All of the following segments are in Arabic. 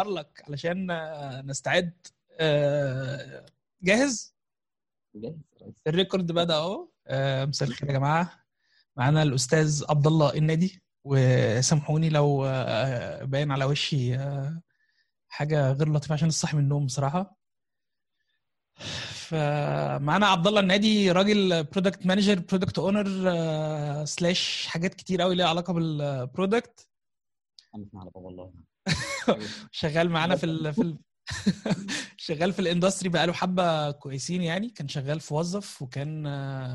لك علشان آه، نستعد. آه، جاهز؟ جاهز. ال record بدأ أهو. آه، مساء الخير يا جماعة. معانا الأستاذ عبد الله النادي وسامحوني لو باين على وشي حاجة غير لطيفة عشان صاحي من النوم بصراحة. فمعانا عبد الله النادي راجل product manager product owner slash حاجات كتير قوي ليها علاقة بال product على بابا شغال معانا في ال... في ال... شغال في ال industry بقاله حبة كويسين يعني. كان شغال في وظف وكان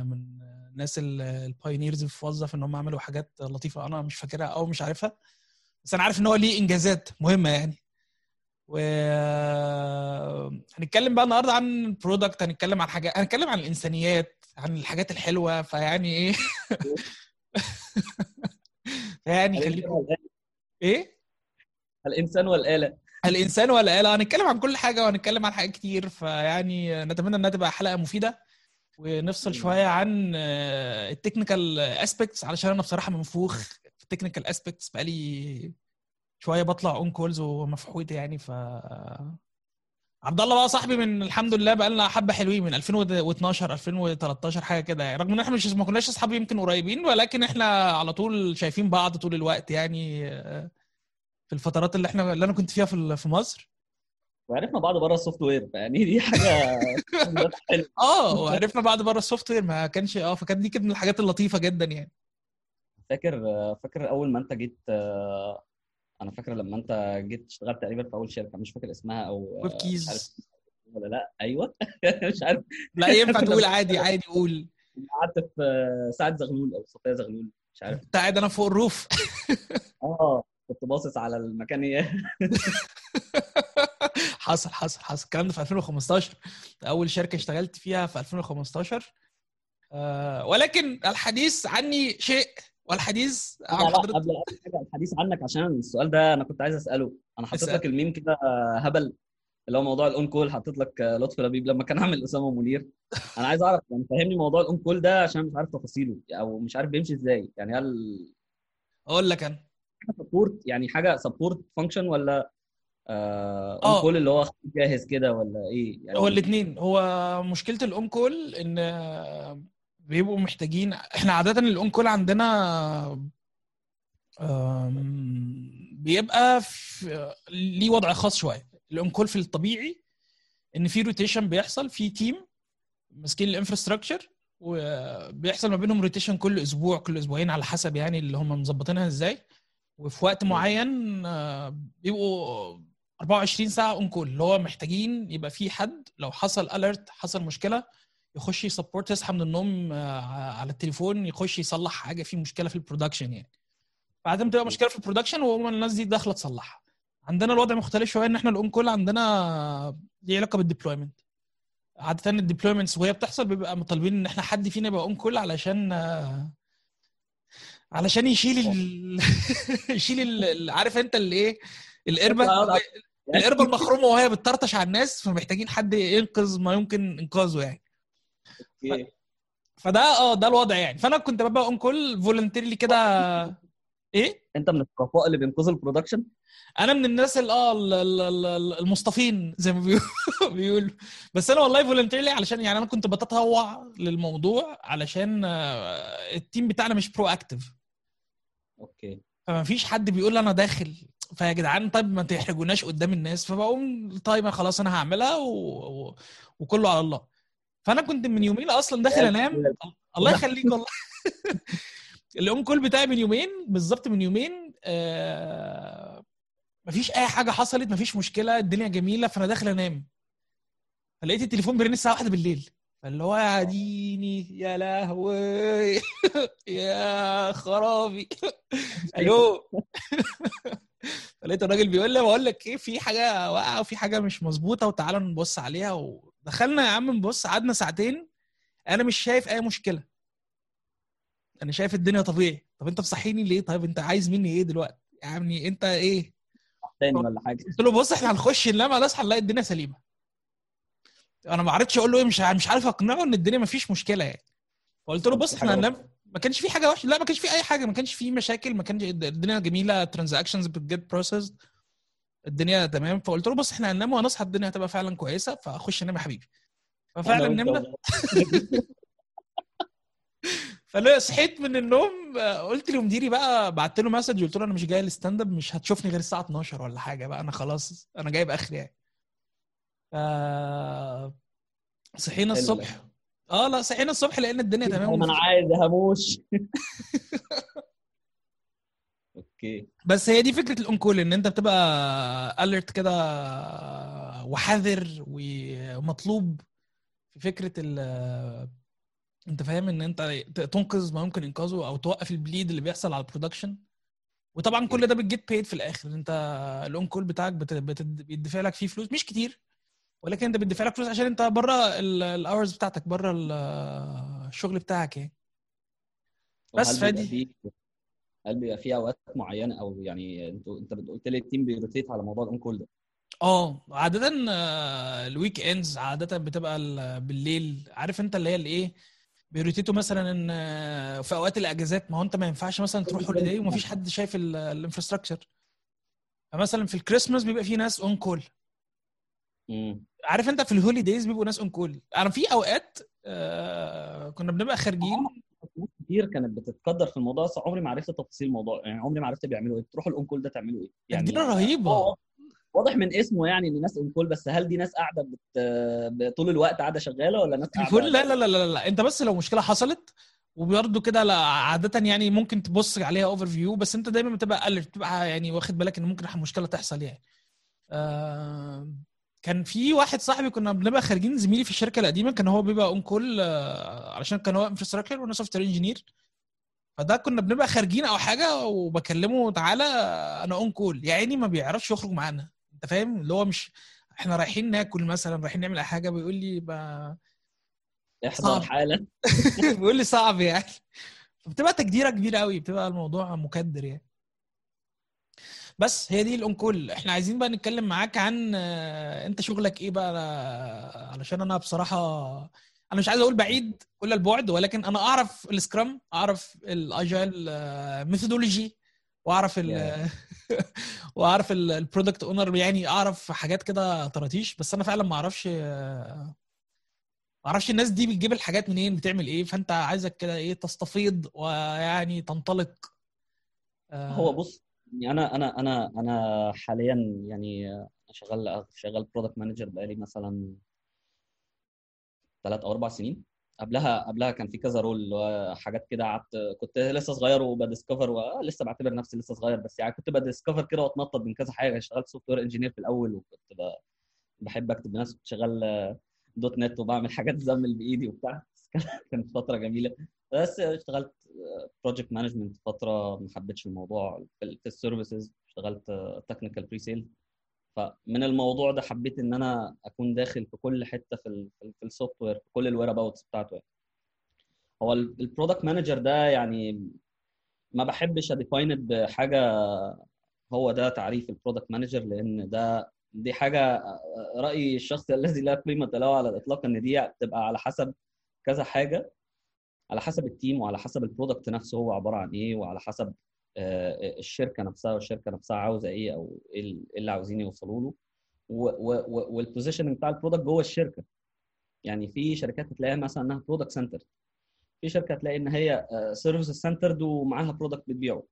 من الناس ال pioneers في وظف إن هم عملوا حاجات لطيفة أنا مش فاكرها أو مش عارفها. بس أنا عارف إن هو ليه إنجازات مهمة يعني. و هنتكلم بقى النهارده عن product هنتكلم عن حاجات هنتكلم عن الإنسانيات عن الحاجات الحلوة. فيعني إيه؟ يعني خليكم إيه؟ الإنسان والآلة. الإنسان ولا آلة هنتكلم عن كل حاجة وهنتكلم عن حاجات كتير فيعني نتمنى إنها تبقى حلقة مفيدة ونفصل شوية عن ال technical aspects علشان أنا بصراحة منفوخ في ال technical aspects بقالي شوية بطلع on calls ومفحوط يعني ف عبد الله بقى صاحبي من الحمد لله بقى لنا حبة حلوين من 2012 2013 حاجة كده يعني. رغم إن إحنا مش ما كناش أصحاب يمكن قريبين ولكن إحنا على طول شايفين بعض طول الوقت يعني آه، في الفترات اللي إحنا اللي أنا كنت فيها في في مصر. وعرفنا بعض بره ال software يعني دي حاجة آه وعرفنا بعض بره ال software ما كانش آه فكانت دي كانت من الحاجات اللطيفة جدا يعني. فاكر فاكر أول ما أنت جيت آه، أنا فاكر لما أنت جيت اشتغلت تقريبا في أول شركة مش فاكر اسمها أو ويب آه، كيز. مش عارف ولا لأ. أيوه. مش عارف. لا ينفع تقول عادي عادي قول. قعدت في آه، سعد زغلول أو صفية زغلول مش عارف. كنت قاعد أنا فوق الروف. آه. كنت باصص على المكان إيه؟ حصل حصل حصل. الكلام ده في 2015 أول شركة اشتغلت فيها في 2015 آه ولكن الحديث عني شيء والحديث عن حضرتك. قبل حاجة الحديث عنك عشان السؤال ده أنا كنت عايز أسأله. أنا حطيت. لك الميم كده هبل اللي هو موضوع ال on call. حطيت لك لطفي لبيب. لما كان عامل أسامة منير أنا عايز أعرف يعني فهمني موضوع ال on call ده عشان مش عارف تفاصيله أو مش عارف بيمشي إزاي. يعني هل أقول لك أنا. support يعني حاجة support function ولا آه. on call اللي هو جاهز كده ولا إيه؟ يعني هو الاثنين هو مشكلة ال on call إن آه، بيبقوا محتاجين إحنا عادة ال on call عندنا بيبقى في ليه وضع خاص شوية. ال on call في الطبيعي إن في rotation بيحصل في team ماسكين ال infrastructure وبيحصل ما بينهم rotation كل أسبوع كل أسبوعين على حسب يعني اللي هم مظبطينها إزاي. وفي وقت معين آه، بيبقوا 24 ساعة on call اللي هو محتاجين يبقى في حد لو حصل alert حصل مشكلة يخش ي support يصحى من النوم آه، على التليفون يخش يصلح حاجة في مشكلة في ال production يعني. بعدين بتبقى مشكلة في ال production وهم الناس دي داخلة تصلحها. عندنا الوضع مختلف شوية إن إحنا ال on-call عندنا ليه علاقة بال deployment عادة ال deployments وهي بتحصل بيبقى مطالبين إن إحنا حد فينا يبقى on-call علشان آه، علشان يشيل ال... يشيل ال... عارف انت اللي إيه؟ القربه القربه المخرومة وهي بتطرطش على الناس فمحتاجين حد ينقذ ما يمكن إنقاذه يعني. okay. فده آه ده الوضع يعني. فأنا كنت ببقى on-call voluntarily كده. إيه؟ أنت من الشرفاء اللي بينقذوا ال production أنا من الناس ال- آه ال- ال- ال- المصطفين زي ما بيقولوا- بيقولوا. بس أنا والله voluntarily علشان يعني أنا كنت بتطوع للموضوع علشان آه، ال team بتاعنا مش proactive okay. فما فيش حد بيقول لي أنا داخل. فيا جدعان طيب ما تحرجوناش قدام الناس. فبقوم طيب خلاص أنا هعملها و... و... وكله على الله. فأنا كنت من يومين أصلا داخل أنام. الله يخليك والله. ال on-call بتاعي من يومين بالظبط من يومين آه... مفيش أي حاجة حصلت مفيش مشكلة الدنيا جميلة فأنا داخل أنام. فلقيت التليفون بيرن الساعة واحدة بالليل. فاللي هو يا ديني يا لهوي يا خرابي. ألو. فلقيت الراجل بيقول لي بقول لك إيه في حاجة واقعة وفي حاجة مش مظبوطة وتعالى نبص عليها. ودخلنا يا عم نبص قعدنا ساعتين. أنا مش شايف أي مشكلة. أنا شايف الدنيا طبيعي. طب أنت مصحيني ليه؟ طيب أنت عايز مني إيه دلوقتي؟ يعني أنت إيه؟ تاني ولا حاجة؟ قلت له بص إحنا هنخش ننام هنصحى نلاقي الدنيا سليمة. أنا ما عرفتش أقول له إيه مش مش عارف أقنعه إن الدنيا ما فيش مشكلة يعني. فقلت له بص إحنا هننام. ما كانش في حاجة وحشة. لا ما كانش في أي حاجة. ما كانش في مشاكل. ما كانش الدنيا جميلة. transactions بت get processed الدنيا تمام. فقلت له بص إحنا هننام وهنصحى الدنيا هتبقى فعلا كويسة. فأخش أنام يا حبيبي. ففعلا نمنا. والله. فلا صحيت من النوم قلت لمديري بقى بعت له message قلت له أنا مش جاي ال stand-up مش هتشوفني غير الساعة 12 ولا حاجة بقى أنا خلاص أنا جايب آخري يعني. ف صحينا الصبح. آه لا صحينا الصبح لقينا الدنيا تمام ما أنا ومفيش- عايز هموش. okay. بس هي دي فكرة ال on-call إن أنت بتبقى alert كده وحذر ومطلوب في فكرة ال انت فاهم ان انت تنقذ ما يمكن انقاذه أو توقف ال bleed اللي بيحصل على ال production وطبعا كل ده بت get paid في الآخر. انت ال on-call بتاعك بت... بت... بيدفع لك فيه فلوس. مش كتير. ولكن انت بتدفع لك فلوس عشان انت بره ال hours بتاعتك بره ال- الشغل بتاعك يعني. بس فادي- هل بيبقى في أوقات معينة أو يعني انت انت قلت لي ال team بي rotate على موضوع ال on-call ده. آه عادة آه، ال weekends عادة بتبقى ال- بالليل. عارف انت اللي هي الايه؟ بي rotate وا مثلا إن آه، في أوقات الاجازات ما هو أنت ما ينفعش مثلا تروح holiday ومفيش حد شايف ال infrastructure فمثلا في الكريسماس بيبقى في ناس on-call عارف أنت في ال holidays بيبقوا ناس on-call أنا في أوقات آه، كنا بنبقى خارجين. ناس كتير كانت بتتكدر في الموضوع بس عمري ما عرفت تفاصيل الموضوع. يعني عمري ما عرفت بيعملوا إيه تروحوا ال on-call ده تعملوا إيه؟ يعني رهيبة. هو واضح من اسمه يعني إن ناس on-call بس هل دي ناس قاعدة بت... طول الوقت قاعدة شغالة ولا ناس قاعدة؟ لا لا لا لا لا انت بس لو مشكلة حصلت وبرضه كده عادة يعني ممكن تبص عليها overview بس انت دايما بتبقى alert بتبقى يعني واخد بالك إن ممكن مشكلة تحصل يعني. آه كان في واحد صاحبي كنا بنبقى خارجين زميلي في الشركة القديمة كان هو بيبقى on-call آه علشان كان هو infrastructure وأنا software engineer فده كنا بنبقى خارجين أو حاجة وبكلمه تعالى أنا on-call يا عيني ما بيعرفش يخرج معانا. انت فاهم؟ اللي هو مش إحنا رايحين ناكل مثلا رايحين نعمل أي حاجة بيقول لي بقى احضر. حاله بيقول لي صعب يعني. فبتبقى تكديره كبيرة قوي بتبقى الموضوع مكدر يعني. بس هي دي ال on-call إحنا عايزين بقى نتكلم معاك عن آه، أنت شغلك إيه بقى؟ آه، علشان أنا بصراحة أنا مش عايز أقول بعيد كل البعد ولكن أنا أعرف ال Scrum أعرف ال agile methodology وأعرف ال واعرف ال product owner يعني أعرف حاجات كده طراتيش بس أنا فعلا ما أعرفش ما أعرفش الناس دي بتجيب الحاجات منين بتعمل إيه فأنت عايزك كده إيه تستفيض ويعني تنطلق. آه، هو بص يعني أنا أنا أنا أنا حاليا يعني شغال شغال product manager بقالي مثلا ثلاث أو أربع سنين. قبلها قبلها كان في كذا role اللي هو حاجات كده قعدت كنت لسه صغير وب discover ولسه بعتبر نفسي لسه صغير بس يعني كنت ب discover كده واتنطط من كذا حاجة. اشتغلت software engineer في الأول وكنت بحب أكتب لناس كنت شغال .NET وبعمل حاجات XAML بإيدي وبتاع. كانت فترة جميلة. بس اشتغلت project management فترة ما حبيتش الموضوع في ال services اشتغلت technical presale فمن الموضوع ده حبيت إن أنا أكون داخل في كل حتة في في ال software في كل ال whereabouts بتاعته يعني. هو ال product manager ده يعني ما بحبش أ define بحاجة هو ده تعريف ال product manager لأن ده دي حاجة رأيي الشخصي الذي لا قيمة له على الإطلاق إن دي بتبقى على حسب كذا حاجة على حسب ال team وعلى حسب ال product نفسه هو عبارة عن إيه وعلى حسب الشركة نفسها والشركة نفسها عاوزة إيه أو إيه إيه اللي عاوزين يوصلوا له. وال position بتاع ال product جوه الشركة. يعني في شركات هتلاقيها مثلا إنها product center في شركة هتلاقي إن هي service centered ومعاها product بتبيعه.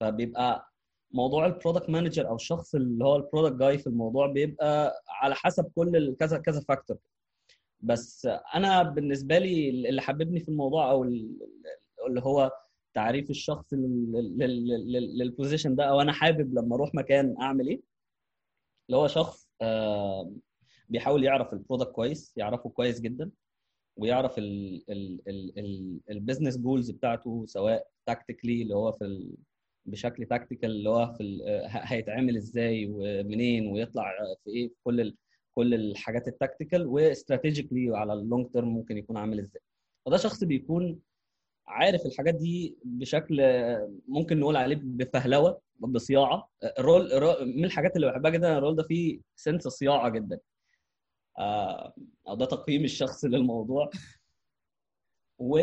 فبيبقى موضوع ال product manager أو الشخص اللي هو ال product guy في الموضوع بيبقى على حسب كل كذا كذا factor بس أنا بالنسبة لي اللي حببني في الموضوع أو ال- اللي هو تعريف الشخص لل position ده أو أنا حابب لما أروح مكان أعمل إيه اللي هو شخص آه، بيحاول يعرف ال product كويس يعرفه كويس جدا ويعرف ال business goals بتاعته سواء tactically اللي هو في. بشكل tactical اللي هو في ال... ه- هيتعمل إزاي ومنين ويطلع في إيه في كل. كل الحاجات ال tactical و strategically على ال long term ممكن يكون عامل إزاي فده شخص بيكون عارف الحاجات دي بشكل ممكن نقول عليه بفهلوة بصياعة. ال role من الحاجات اللي بحبها جدا ال role ده فيه sense صياعة جدا. آه، ده تقييم الشخص للموضوع. و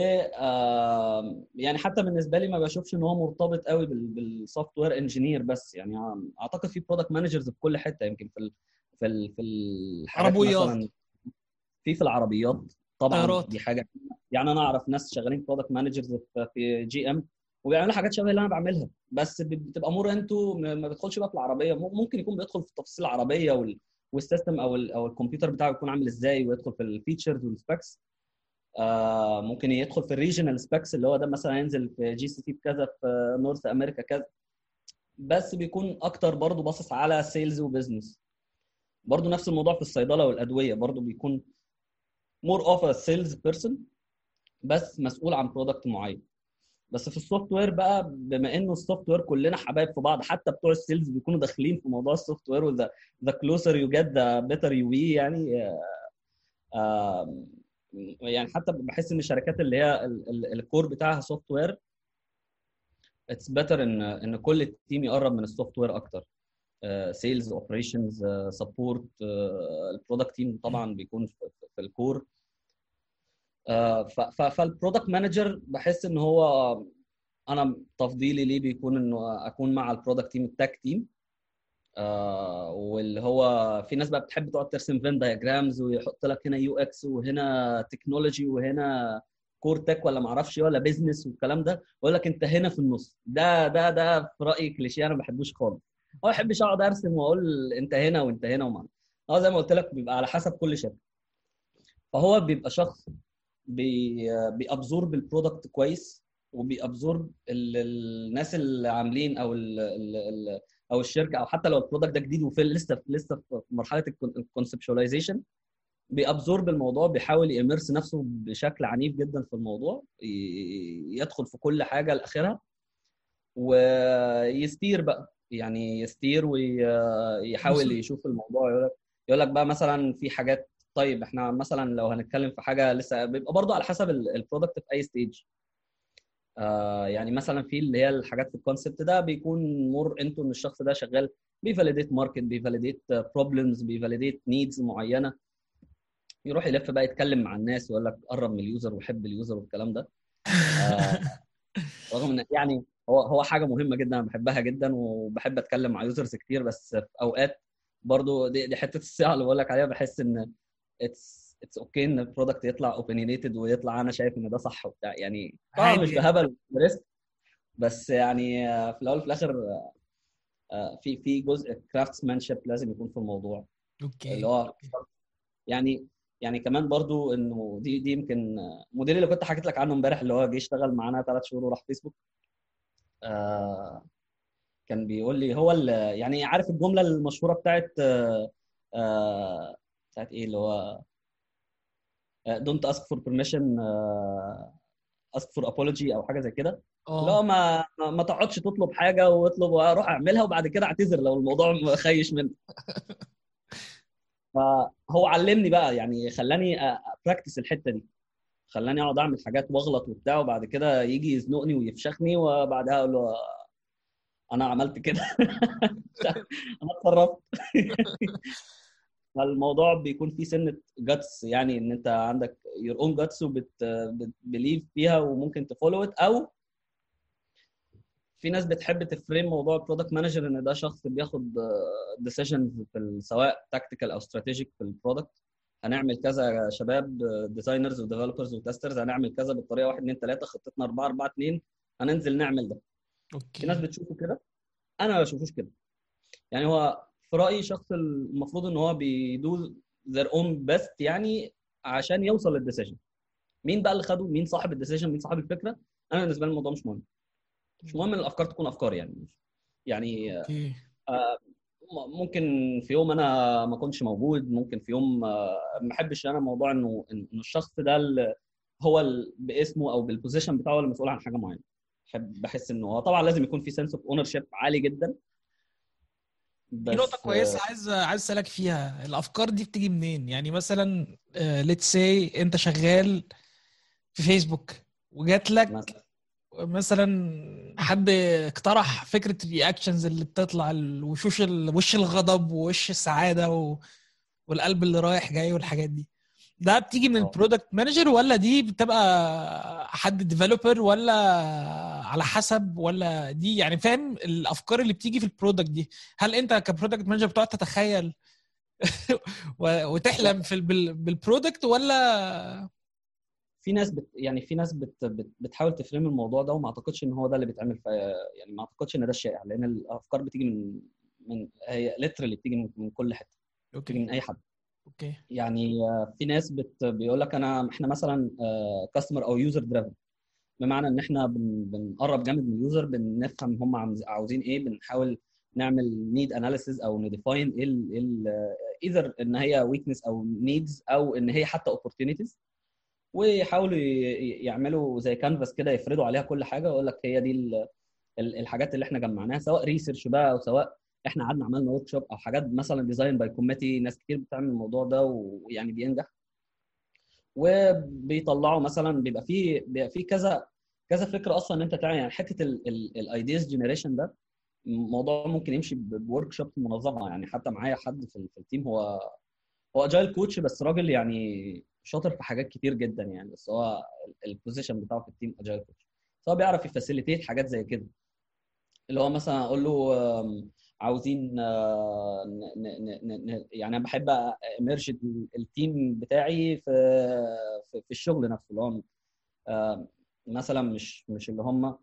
يعني حتى بالنسبة لي ما بشوفش إن هو مرتبط قوي بال software engineer بس. يعني أعتقد في product managers في كل حتة يمكن في ال في ال في الحاجات عربيات. مثلا في في العربيات. طبعا. دي حاجة يعني أنا أعرف ناس شغالين product managers في GM وبيعملوا حاجات شبه اللي أنا بعملها. بس بتبقى more into ما بيدخلش بقى في العربية. ممكن يكون بيدخل في تفاصيل العربية وال وال system أو ال أو الكمبيوتر بتاعه يكون عامل إزاي ويدخل في ال features وال specs آه ممكن يدخل في ال regional specs اللي هو ده مثلا ينزل في GCC بكذا في North America كذا. بس بيكون أكتر برضه باصص على sales و business برضه نفس الموضوع في الصيدلة والأدوية. برضه بيكون more of sales person بس مسؤول عن product معين. بس في ال software بقى بما إنه ال software كلنا حبايب في بعض حتى بتوع ال sales بيكونوا داخلين في موضوع ال software و the the closer you get the better you وي يعني. آه، يعني حتى بحس إن الشركات اللي هي ال- ال- ال core بتاعها software it's better إن إن كل ال team يقرب من ال software أكتر. sales operations support ال product team طبعا بيكون في ال core فال product manager بحس إن هو أنا تفضيلي ليه بيكون إنه أكون مع ال product team ال tech team آه واللي هو في ناس بقى بتحب تقعد ترسم Venn diagrams ويحط لك هنا UX وهنا technology وهنا core tech ولا معرفش إيه ولا business والكلام ده. ويقول لك أنت هنا في النص. ده ده ده في رأيي كليشيه أنا ما بحبوش خالص. ما بحبش اقعد ارسم واقول انت هنا وانت هنا ومع آه زي ما قلت لك بيبقى على حسب كل شركة. فهو بيبقى شخص بي بي absorb ال product كويس وبي absorb ال- الناس اللي عاملين أو ال ال ال أو الشركة أو حتى لو ال product ده جديد وفي لسه لسه في مرحلة ال conceptualization بي absorb الموضوع بيحاول ي immerse نفسه بشكل عنيف جدا في الموضوع يدخل في كل حاجة لآخرها وي steer بقى. يعني ي steer ويحاول يشوف الموضوع يقول لك يقول لك بقى مثلا في حاجات طيب إحنا مثلا لو هنتكلم في حاجة لسه بيبقى برضه على حسب ال product في أي stage آه يعني مثلا في اللي هي الحاجات في ال concept ده بيكون more into إن الشخص ده شغال بي validate market بي validate problems بي validate needs معينة. يروح يلف بقى يتكلم مع الناس ويقول لك قرب من ال user وحب ال user والكلام ده. آه رغم إن يعني هو هو حاجة مهمة جدا أنا بحبها جدا وبحب أتكلم مع users كتير بس في أوقات برضو دي, دي حتة الصياعة اللي بقول لك عليها بحس إن it's it's okay إن ال product يطلع opinionated ويطلع أنا شايف إن ده صح وبتاع. يعني طبعا مش يعني. بهبل risk بس يعني في الأول وفي الآخر آه، في في جزء craftsmanship لازم يكون في الموضوع. okay اللي هو يعني يعني كمان برضو إنه دي دي يمكن مديري اللي كنت حكيت لك عنه امبارح اللي هو جه اشتغل معانا ثلاث شهور وراح فيسبوك آه كان بيقول لي هو يعني عارف الجملة المشهورة بتاعت آه آه بتاعت إيه اللي هو don't ask for permission ask for apology أو حاجة زي كده. اللي هو آه ما ما ما تقعدش تطلب حاجة واطلب وأروح أعملها وبعد كده أعتذر لو الموضوع خش منك فهو علمني بقى يعني خلاني practice الحتة دي. خلاني اقعد اعمل حاجات واغلط وبتاع وبعد كده يجي يزنقني ويفشخني وبعدها أقول له أنا عملت كده. أنا اتصرفت. فالموضوع بيكون فيه سنة guts يعني إن أنت عندك your own guts وبت believe فيها وممكن ت follow it أو في ناس بتحب ت frame موضوع ال product manager إن ده شخص بياخد decisions في سواء tactical أو strategic في ال product هنعمل كذا يا شباب designers و developers و testers هنعمل كذا بالطريقة 1 2 3 خطتنا 4 4 2 هننزل نعمل ده. في ناس okay. بتشوفه كده؟ أنا ما بشوفوش كده. يعني هو في رأيي شخص المفروض إن هو بي do their own best يعني عشان يوصل لل decision. مين بقى اللي خده؟ مين صاحب ال decision؟ مين صاحب الفكرة؟ أنا بالنسبة لي الموضوع مش مهم. مش مهم إن الأفكار تكون أفكار يعني. يعني okay. م- ممكن في يوم أنا ما كنتش موجود ممكن في يوم آه، ما أحبش أنا موضوع إنه إنه الشخص ده هو باسمه أو بال position بتاعه المسؤول عن حاجة معينة. بحب بحس إنه هو طبعا لازم يكون في sense of ownership عالي جدا. في نقطة بس كويسة عايز عايز أسألك فيها. الأفكار دي بتيجي منين؟ يعني مثلا let's say أنت شغال في فيسبوك وجات لك مثلا. مثلا حد اقترح فكرة ال reactions اللي بتطلع الوشوش ال- وش الغضب ووش السعادة و... والقلب اللي رايح جاي والحاجات دي. ده بتيجي من. ال product manager ولا دي بتبقى حد developer ولا على حسب ولا دي؟ يعني فاهم الأفكار اللي بتيجي في ال product دي. هل أنت ك product manager بتقعد تتخيل وتحلم في ال- بال- بال product ولا في ناس بت يعني في ناس بت بت بتحاول تفهم الموضوع ده وما أعتقدش إن هو ده اللي بيتعمل في يعني ما أعتقدش إن ده الشائع لأن الأفكار بتيجي من من هي literally بتيجي من, من كل حتة بتيجي okay من أي حد. okay. يعني آه، في ناس بت بيقول لك أنا إحنا مثلا customer أو user driven بمعنى إن إحنا بن بنقرب جامد من ال user بنفهم هم عاوز- عاوزين إيه بنحاول نعمل need analysis أو ن define إيه either إن هي weakness أو needs أو إن هي حتى opportunities ويحاولوا يعملوا زي كانفاس كده يفردوا عليها كل حاجة ويقول لك هي دي ال- ال- الحاجات اللي إحنا جمعناها سواء research بقى أو سواء إحنا قعدنا عملنا workshop أو حاجات مثلا design by committee ناس كتير بتعمل الموضوع ده ويعني بينجح. وبيطلعوا مثلا بيبقى في بيبقى في كذا كذا فكرة أصلا إن أنت تعمل يعني حتة ال ideas generation ده موضوع ممكن يمشي ب workshop منظمة يعني حتى معايا حد في ال team هو هو agile coach بس راجل يعني شاطر في حاجات كتير جدا يعني بس هو ال position بتاعه في ال team agile coach فهو بيعرف ي facilitate حاجات زي كده. اللي هو مثلا أقول له عاوزين آه، يعني أنا بحب أ merge ال team بتاعي في في الشغل نفسه. اللي هو مثلا مش مش اللي هم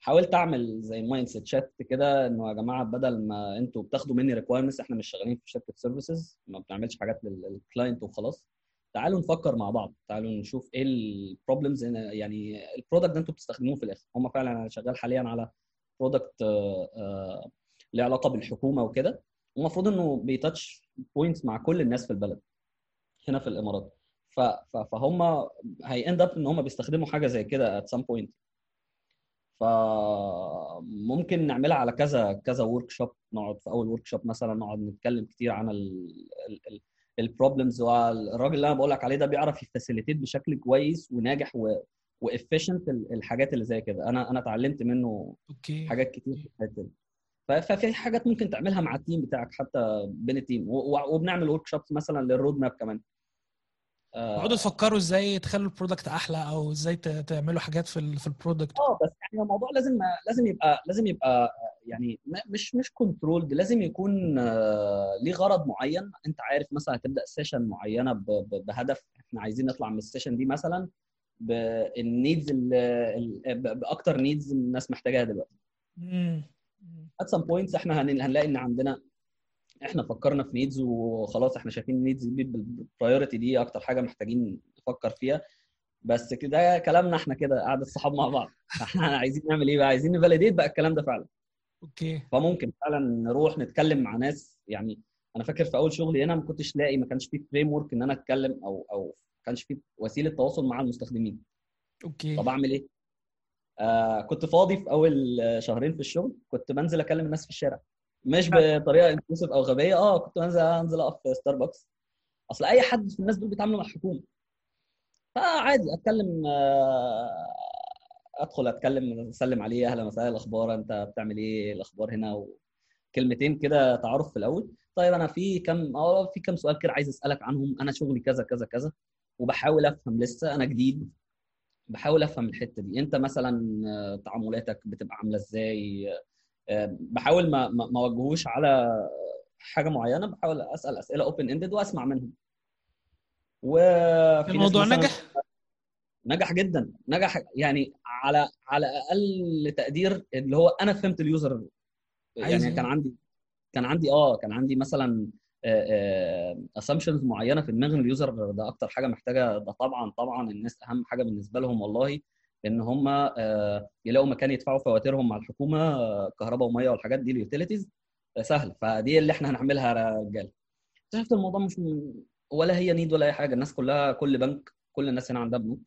حاولت أعمل زي mindset shift كده إنه يا جماعة بدل ما أنتوا بتاخدوا مني requirements إحنا مش شغالين في شركة services ما بنعملش حاجات لل client وخلاص. تعالوا نفكر مع بعض تعالوا نشوف إيه ال problems يعني ال product ده أنتوا بتستخدموه في الآخر. هم فعلا أنا شغال حاليا على product له علاقة بالحكومة وكده. والمفروض إنه بي touch points مع كل الناس في البلد هنا في الإمارات. فهم هي end up إن هم بيستخدموا حاجة زي كده at some point فممكن نعملها على كذا كذا workshop نقعد في أول workshop مثلا نقعد نتكلم كتير عن ال problems والراجل اللي أنا بقول لك عليه ده بيعرف ي facilitate بشكل كويس وناجح و efficient الحاجات اللي زي كده. أنا أنا اتعلمت منه okay. حاجات كتير في الحتة دي. ففي حاجات ممكن تعملها مع ال team بتاعك حتى بين ال team و- و- وبنعمل workshops مثلا لل road map كمان. آه، تقعدوا تفكروا إزاي تخلوا ال product أحلى أو إزاي تعملوا حاجات في في ال product آه بس يعني الموضوع لازم لازم يبقى لازم يبقى يعني م- مش مش controlled لازم يكون آه، ليه غرض معين. أنت عارف مثلا هتبدأ session معينة بهدف إحنا عايزين نطلع من ال session دي مثلا بال needs بأكتر needs الناس محتاجاها دلوقتي. مم. at some points إحنا هن- هنلاقي إن عندنا إحنا فكرنا في needs وخلاص إحنا شايفين ال needs دي بال priority دي أكتر حاجة محتاجين نفكر فيها. بس كده كلامنا إحنا كده قعده الصحاب مع بعض. إحنا عايزين نعمل إيه بقى؟ عايزين ن validate بقى الكلام ده فعلا. okay. فممكن فعلا نروح نتكلم مع ناس. يعني أنا فاكر في أول شغلي هنا ما كنتش لاقي ما كانش في framework إن أنا أتكلم أو أو ما كانش في وسيلة تواصل مع المستخدمين. okay. طب أعمل إيه؟ آه كنت فاضي في أول شهرين في الشغل كنت بنزل أكلم الناس في الشارع. مش بطريقة intrusive أو غبية. آه كنت بنزل انزل أقف في ستاربكس أصل أي حد في الناس دول بيتعاملوا مع الحكومة. فعادي أتكلم آه، أدخل أتكلم أسلم عليه أهلا وسهلا الأخبار أنت بتعمل إيه؟ الأخبار هنا؟ وكلمتين كده تعارف في الأول. طيب أنا في كم آه في كم سؤال كده عايز أسألك عنهم. أنا شغلي كذا كذا كذا وبحاول أفهم لسه. أنا جديد. بحاول أفهم الحتة دي. أنت مثلا آه، تعاملاتك بتبقى عاملة إزاي؟ بحاول ما ما اوجهوش على حاجة معينة بحاول أسأل أسئلة open ended وأسمع منهم. وفي الموضوع نجح؟ نجح جدا. نجح يعني على على أقل تقدير اللي هو أنا فهمت ال user يعني؟ كان عندي كان عندي آه كان عندي مثلا assumptions معينة في دماغ ال user ده أكتر حاجة محتاجة ده طبعا طبعا الناس أهم حاجة بالنسبة لهم والله. إن هم آه، يلاقوا مكان يدفعوا فواتيرهم مع الحكومة آه، كهرباء ومية والحاجات دي ال utilities سهل فدي اللي إحنا هنعملها يا رجاله اكتشفت الموضوع مش ولا هي need ولا أي حاجة. الناس كلها كل بنك كل الناس هنا عندها بنوك.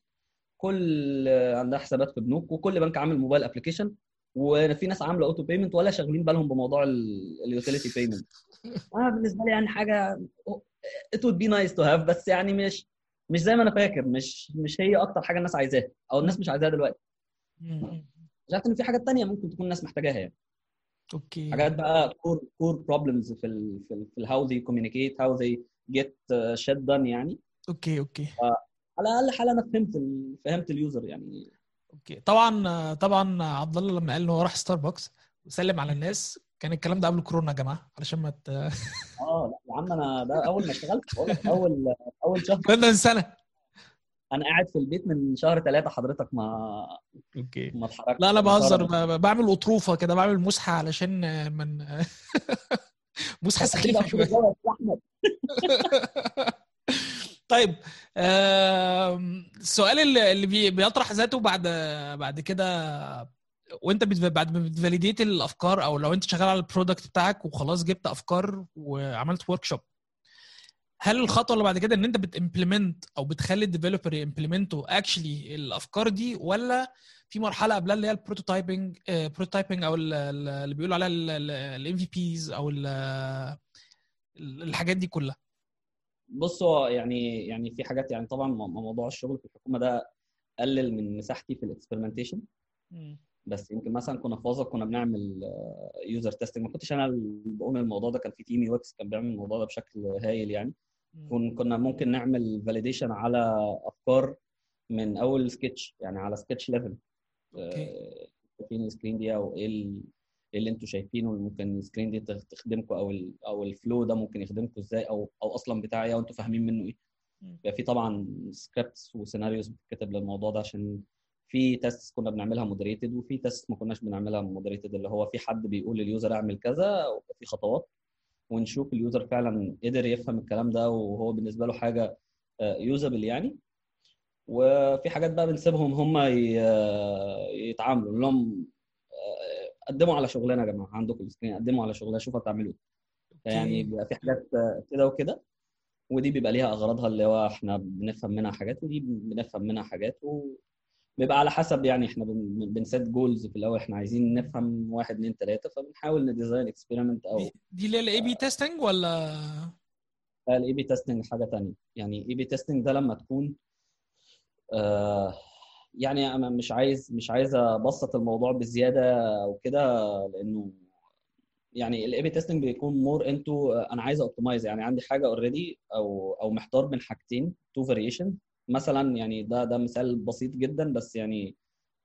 كل عندها حسابات في بنوك وكل بنك عامل mobile application وفي ناس عاملة auto payment ولا شاغلين بالهم بموضوع ال utility payment أنا بالنسبة لي يعني حاجة it would be nice to have بس يعني مش مش زي ما أنا فاكر مش مش هي أكتر حاجة الناس عايزاها أو الناس مش عايزاها دلوقتي. شايف إن في حاجات تانية ممكن تكون الناس محتاجاها يعني. okay. حاجات بقى core core problems في ال في ال في they communicate how they get uh, shit done يعني. okay okay. على الأقل حال أنا فهمت ال... فهمت ال user يعني. okay. طبعا طبعا عبد الله لما قال إن هو راح ستاربكس وسلم على الناس كان الكلام ده قبل كورونا يا جماعة علشان ما ت... آه لا يا عم أنا ده أول ما اشتغلت أول أول شهر كنا من سنة. أنا قاعد في البيت من شهر ثلاثة حضرتك ما okay. ما اتحركتش. لا أنا بهزر. بعمل أطروفة كده بعمل مسحة علشان من مسحة سخيفة شوية. طيب السؤال اللي اللي بي- بيطرح ذاته بعد بعد كده وانت بعد ما بت validate الأفكار أو لو انت شغال على ال product بتاعك وخلاص جبت أفكار وعملت workshop هل الخطوة اللي بعد كده إن انت بت implement أو بتخلي ال developer ي implement وا actually الأفكار دي ولا في مرحلة قبلها اللي هي ال prototyping prototyping أو ال- ال- اللي بيقولوا عليها ال MVPs أو ال- ال- الحاجات دي كلها؟ بص هو يعني يعني في حاجات يعني طبعا موضوع الشغل في الحكومة ده قلل من مساحتي في ال experimentation بس يمكن مثلا كنا في وظف كنا بنعمل user testing ما كنتش أنا اللي بقوم الموضوع ده كان في team UX كان بيعمل الموضوع ده بشكل هايل يعني. كن كنا ممكن نعمل validation على أفكار من أول سكتش يعني على sketch level شايفين ال screen دي أو إيه إيه اللي أنتوا شايفينه اللي ممكن ال screen دي تخ- تخدمكم أو ال أو ال flow ده ممكن يخدمكم إزاي أو أو أصلا بتاع إيه وانتوا فاهمين منه إيه. بيبقى في طبعا scripts وسيناريوز بتتكتب للموضوع ده عشان في test كنا بنعملها moderated وفي test ما كناش بنعملها moderated اللي هو في حد بيقول لل user اعمل كذا ويبقى في خطوات ونشوف ال user فعلا قدر يفهم الكلام ده وهو بالنسبة له حاجة usable يعني. وفي حاجات بقى بنسيبهم هم آه، يتعاملوا لهم آه، قدموا على شغلنا يا جماعة عندكم ال screen قدموا على شغلنا شوفوا هتعملوا إيه. يعني بيبقى في حاجات آه، كده وكده ودي بيبقى ليها أغراضها اللي هو إحنا بنفهم منها حاجات ودي بنفهم منها حاجات وبيبقى على حسب يعني إحنا بن- بن set goals في الأول. إحنا عايزين نفهم واحد اتنين تلاتة فبنحاول ن design experiment أو دي اللي هي ال A/B testing ولا؟ ال A/B testing حاجة تانية. يعني A/B testing ده لما تكون آه يعني أنا مش عايز مش عايز أبسط الموضوع بزيادة وكده لأنه يعني ال A/B testing بيكون more into أنا عايز optimize يعني عندي حاجة already أو أو محتار بين حاجتين two variation مثلا يعني ده ده مثال بسيط جدا بس يعني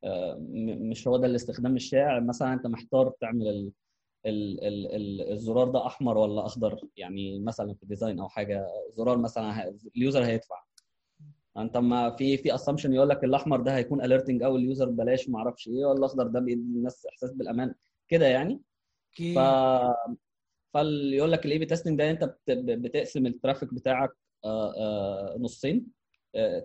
آه، مش هو ده الاستخدام الشائع. مثلا أنت محتار تعمل ال ال ال ال الزرار ده أحمر ولا أخضر؟ يعني مثلا في ال design أو حاجة زرار مثلا ال user هيدفع. أنت ما في في assumption يقول لك الأحمر ده هيكون alerting أو ال user بلاش ما أعرفش إيه ولا الأخضر ده بيدي الناس إحساس بالأمان. كده يعني؟ ف فيقول لك ال A/B testing ده أنت بت- بتقسم ال traffic بتاعك آه، آه، نصين.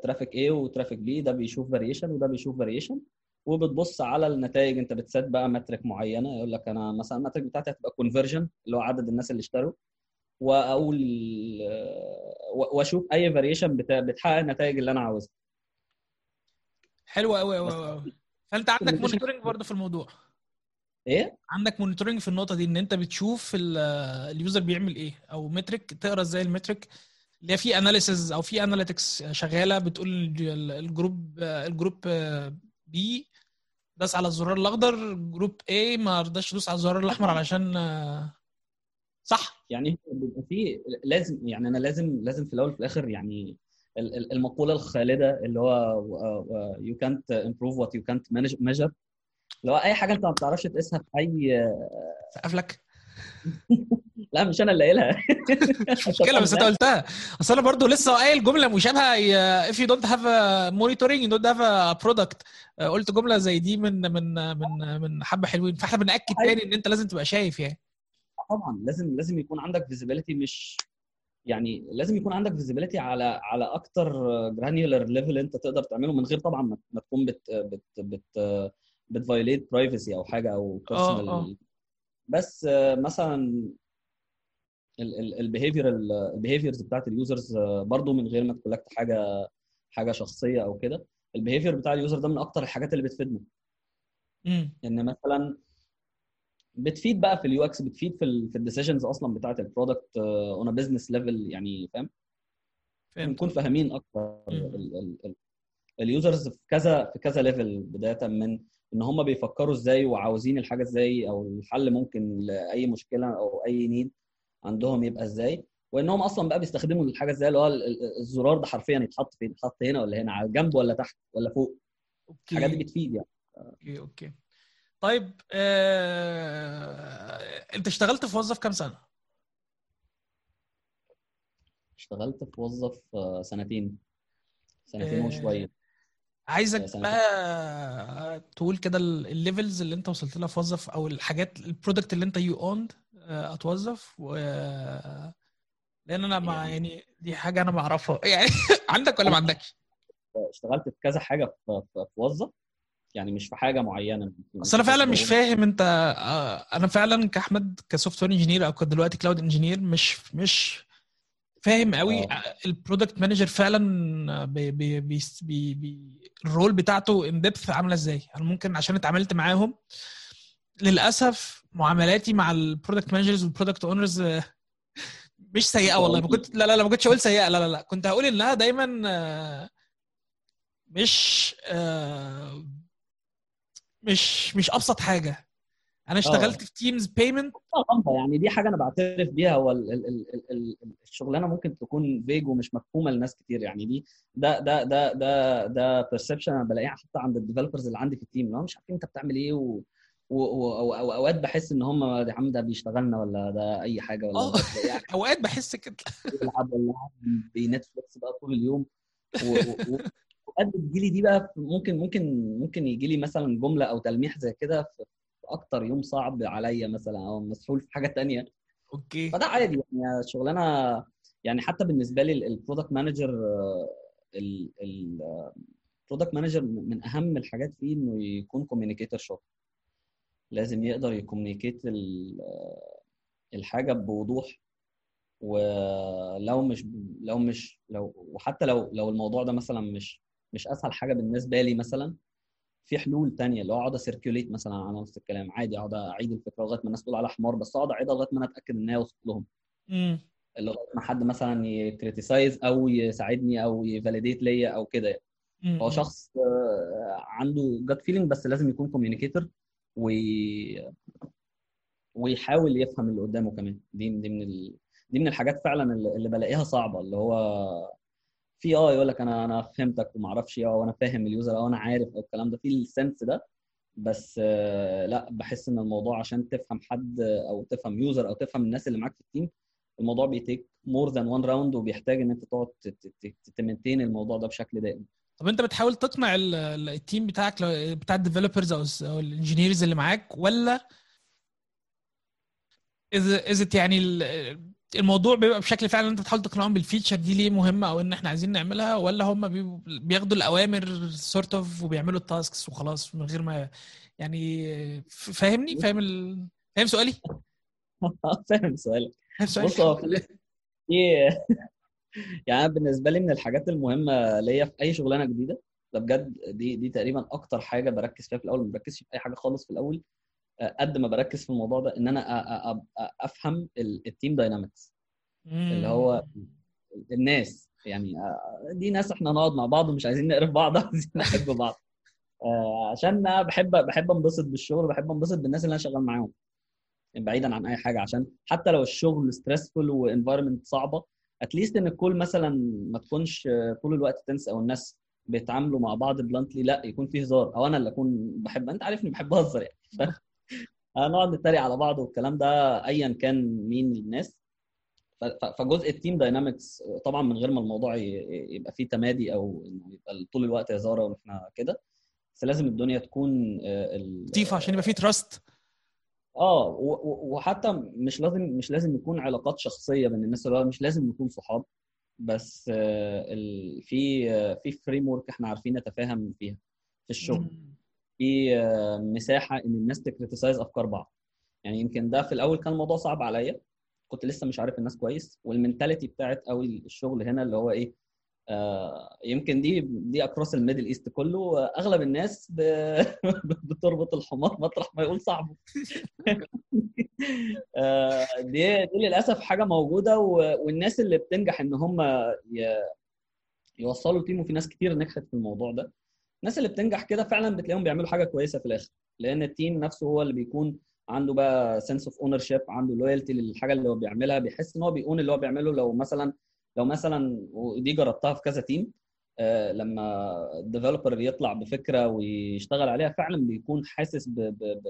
traffic A و traffic B ده بيشوف variation وده بيشوف variation وبتبص على النتائج انت بت set بقى metric معينة يقول لك أنا مثلا ال metric بتاعتي هتبقى conversion اللي هو عدد الناس اللي اشتروا. وأقول وأشوف أي variation بتحقق النتائج اللي أنا عاوزها. حلو قوي قوي قوي فأنت عندك monitoring برضه في الموضوع. إيه؟ عندك monitoring في النقطة دي إن أنت بتشوف ال- ال user بيعمل إيه أو metric تقرأ إزاي ال metric اللي هي في analysis أو في analytics شغالة بتقول ال- ال group ال group B داس على الزرار الأخضر group A ما رضاش يدوس على الزرار الأحمر علشان صح؟ يعني بيبقى في لازم يعني أنا لازم لازم في الأول وفي الآخر يعني ال- ال- المقولة الخالدة اللي هو يو كانت امبروف وات يو كانت ميجر اللي هو أي حاجة أنت ما بتعرفش تقيسها في أي سقف لك لا مش أنا اللي قايلها. مش مشكلة بس أنت قلتها. أصل أنا برضو لسه قايل جملة مشابهه if you don't have a monitoring you don't have a product. آه، قلت جملة زي دي من من من من حبة حلوين. فإحنا بنأكد. تاني إن أنت لازم تبقى شايف يعني. طبعا لازم لازم يكون عندك visibility مش يعني لازم يكون عندك visibility على على أكتر granular level أنت تقدر تعمله من غير طبعا ما تكون بت بت بت بت violate privacy أو حاجة أو آه، personal بس آه، مثلا ال behavior ال behaviors بتاعت ال users برضو من غير ما ت collect حاجة حاجة شخصية أو كده ال behavior بتاع ال user ده من أكتر الحاجات اللي بتفيدنا. إن مثلا بتفيد بقى في ال UX بتفيد في ال في ال decisions أصلا بتاعت ال product on business level يعني فاهم؟ نكون فاهمين أكتر. ال users في كذا في كذا level بداية من إن هم بيفكروا إزاي وعاوزين الحاجة إزاي أو الحل ممكن لأي مشكلة أو أي need عندهم يبقى إزاي. وانهم أصلا بقى بيستخدموا الحاجة إزاي اللي هو ال- ال- الزرار ده حرفيا يتحط فين؟ يتحط هنا ولا هنا؟ على الجنب ولا تحت ولا فوق؟ الحاجات دي بتفيد يعني. okay okay. طيب آه... أنت اشتغلت في وظف كام سنة؟ اشتغلت في وظف آه، سنتين. سنتين آه، وشوية. عايزك سنتين. بقى تقول كده ال- ال levels اللي انت وصلت لها في وظف أو الحاجات ال product اللي انت you owned at وظف و لأن أنا ما يعني دي حاجة أنا بعرفها يعني عندك ولا ما عندكش؟ اشتغلت في كذا حاجة في وظف يعني مش في حاجة معينة أصل أنا فعلا مش فاهم أنت آه، أنا فعلا كأحمد ك software engineer أو دلوقتي cloud engineer مش مش فاهم قوي. آه. ال product manager فعلا بي بي بي بي بي ال role بتاعته in depth عاملة إزاي. أنا ممكن عشان اتعاملت معاهم للأسف معاملاتي مع ال product managers وال product owners مش سيئة والله. ما كنت لا لا لا ما كنتش أقول سيئة. لا لا لا. كنت هقول إنها دايما آه، مش آه، مش مش أبسط حاجة. أنا اشتغلت في teams payment غامضه يعني دي حاجة أنا بعترف بيها. هو ال- ال- ال- ال- ال- الشغلانة ممكن تكون vague ومش مفهومة لناس كتير. يعني دي ده ده ده ده ده perception أنا بلاقيها حتى عند ال developers اللي عندي في ال team اللي هم مش عارفين أنت بتعمل إيه و... وأوقات بحس إن هم يا عم ده بيشتغلنا ولا ده أي حاجة ولا ده يعني أوقات بحس كده. بيلعب ولا ب Netflix بقى طول اليوم. اوقات بتجيلي دي بقى ممكن ممكن ممكن يجي لي مثلا جملة أو تلميح زي كده أكتر يوم صعب عليا مثلا أو مسحول في حاجة تانية. okay. فده عادي يعني الشغلانه يعني حتى بالنسبة لي ال product manager ال product manager من أهم الحاجات فيه إنه يكون communicator شاطر. لازم يقدر ي communicate الحاجة بوضوح ولو مش لو مش لو وحتى لو لو الموضوع ده مثلا مش مش أسهل حاجة بالنسبة لي مثلا في حلول تانية اللي هو أقعد أ circulate مثلا على نفس الكلام عادي أقعد أعيد الفكرة لغاية ما الناس تقول عليها حمار بس أقعد أعيدها لغاية ما أنا أتأكد إن هي وصلت لهم. لغايه ما حد مثلا ي criticize أو يساعدني أو ي validate ليا أو كده يعني. هو شخص آه، عنده gut feeling بس لازم يكون communicator وي... ويحاول يفهم اللي قدامه كمان. دي دي من ال... دي من الحاجات فعلا اللي بلاقيها صعبة اللي هو في آه يقول لك أنا أنا فهمتك وما أعرفش آه وأنا فاهم ال user أو أنا عارف أو الكلام ده. في ال sense ده بس آه، لا بحس إن الموضوع عشان تفهم حد أو تفهم user أو تفهم الناس اللي معاك في ال team الموضوع بي take more than one round وبيحتاج إن أنت تقعد ت maintain الموضوع ده بشكل دائم. طب أنت بتحاول تقنع ال- ال- ال team بتاعك بتاع ال developers أو ال engineers اللي معاك ولا is is يعني الموضوع بيبقى بشكل فعلا أنت بتحاول تقنعهم بال feature دي ليه مهمة أو إن إحنا عايزين نعملها ولا هم بياخدوا الأوامر sort of وبيعملوا ال tasks وخلاص من غير ما يعني فاهمني فاهم ال... فاهم سؤالي؟ فاهم سؤالك فاهم سؤالي؟ بص هو يعني بالنسبة لي من الحاجات المهمة ليا في أي شغلانة جديدة ده بجد دي دي تقريبا أكتر حاجة بركز فيها في الأول ما بركزش في أي حاجة خالص في الأول قد ما بركز في الموضوع ده إن أنا أفهم ال team dynamics اللي هو الناس. يعني دي ناس إحنا نقعد مع بعض ومش عايزين نقرف بعض عايزين نحب بعض. آه، عشان أنا بحب بحب انبسط بالشغل بحب انبسط بالناس اللي أنا شغال معاهم. يعني بعيدا عن أي حاجة عشان حتى لو الشغل stressful و environment صعبة at least إن الكل مثلا ما تكونش طول الوقت tense أو الناس بيتعاملوا مع بعض bluntly لأ يكون في هزار. أو أنا اللي أكون بحب أنت عارفني بحب اهزر يعني. هنقعد نتريق على بعض والكلام ده ايا كان مين الناس. فجزء ال team dynamics طبعا من غير ما الموضوع يبقى فيه تمادي أو إنه يبقى طول الوقت هزار وإحنا كده بس لازم الدنيا تكون آه، لطيفه عشان يبقى في trust آه وحتى مش لازم مش لازم يكون علاقات شخصية بين الناس اللي مش لازم نكون صحاب بس آه، في آه، في framework إحنا عارفين نتفاهم فيها في الشغل. في آه، مساحة إن الناس ت criticize أفكار بعض يعني يمكن ده في الأول كان الموضوع صعب عليا كنت لسه مش عارف الناس كويس وال mentality بتاعت قوي الشغل هنا اللي هو إيه آه يمكن دي دي across ال Middle East كله أغلب الناس. بتربط الحمار مطرح ما يقول صاحبه آه، دي دي للأسف حاجة موجودة. والناس اللي بتنجح إن هم. يوصلوا ال team وفي ناس كتير نجحت في الموضوع ده الناس اللي بتنجح كده فعلا بتلاقيهم بيعملوا حاجة كويسة في الآخر. لأن ال team نفسه هو اللي بيكون عنده بقى sense of ownership عنده loyalty للحاجة اللي هو بيعملها. بيحس إن هو بي own اللي هو بيعمله. لو مثلا لو مثلا ودي جربتها في كذا team آه، لما ال developer يطلع بفكرة ويشتغل عليها فعلا بيكون حاسس ب... ب... ب...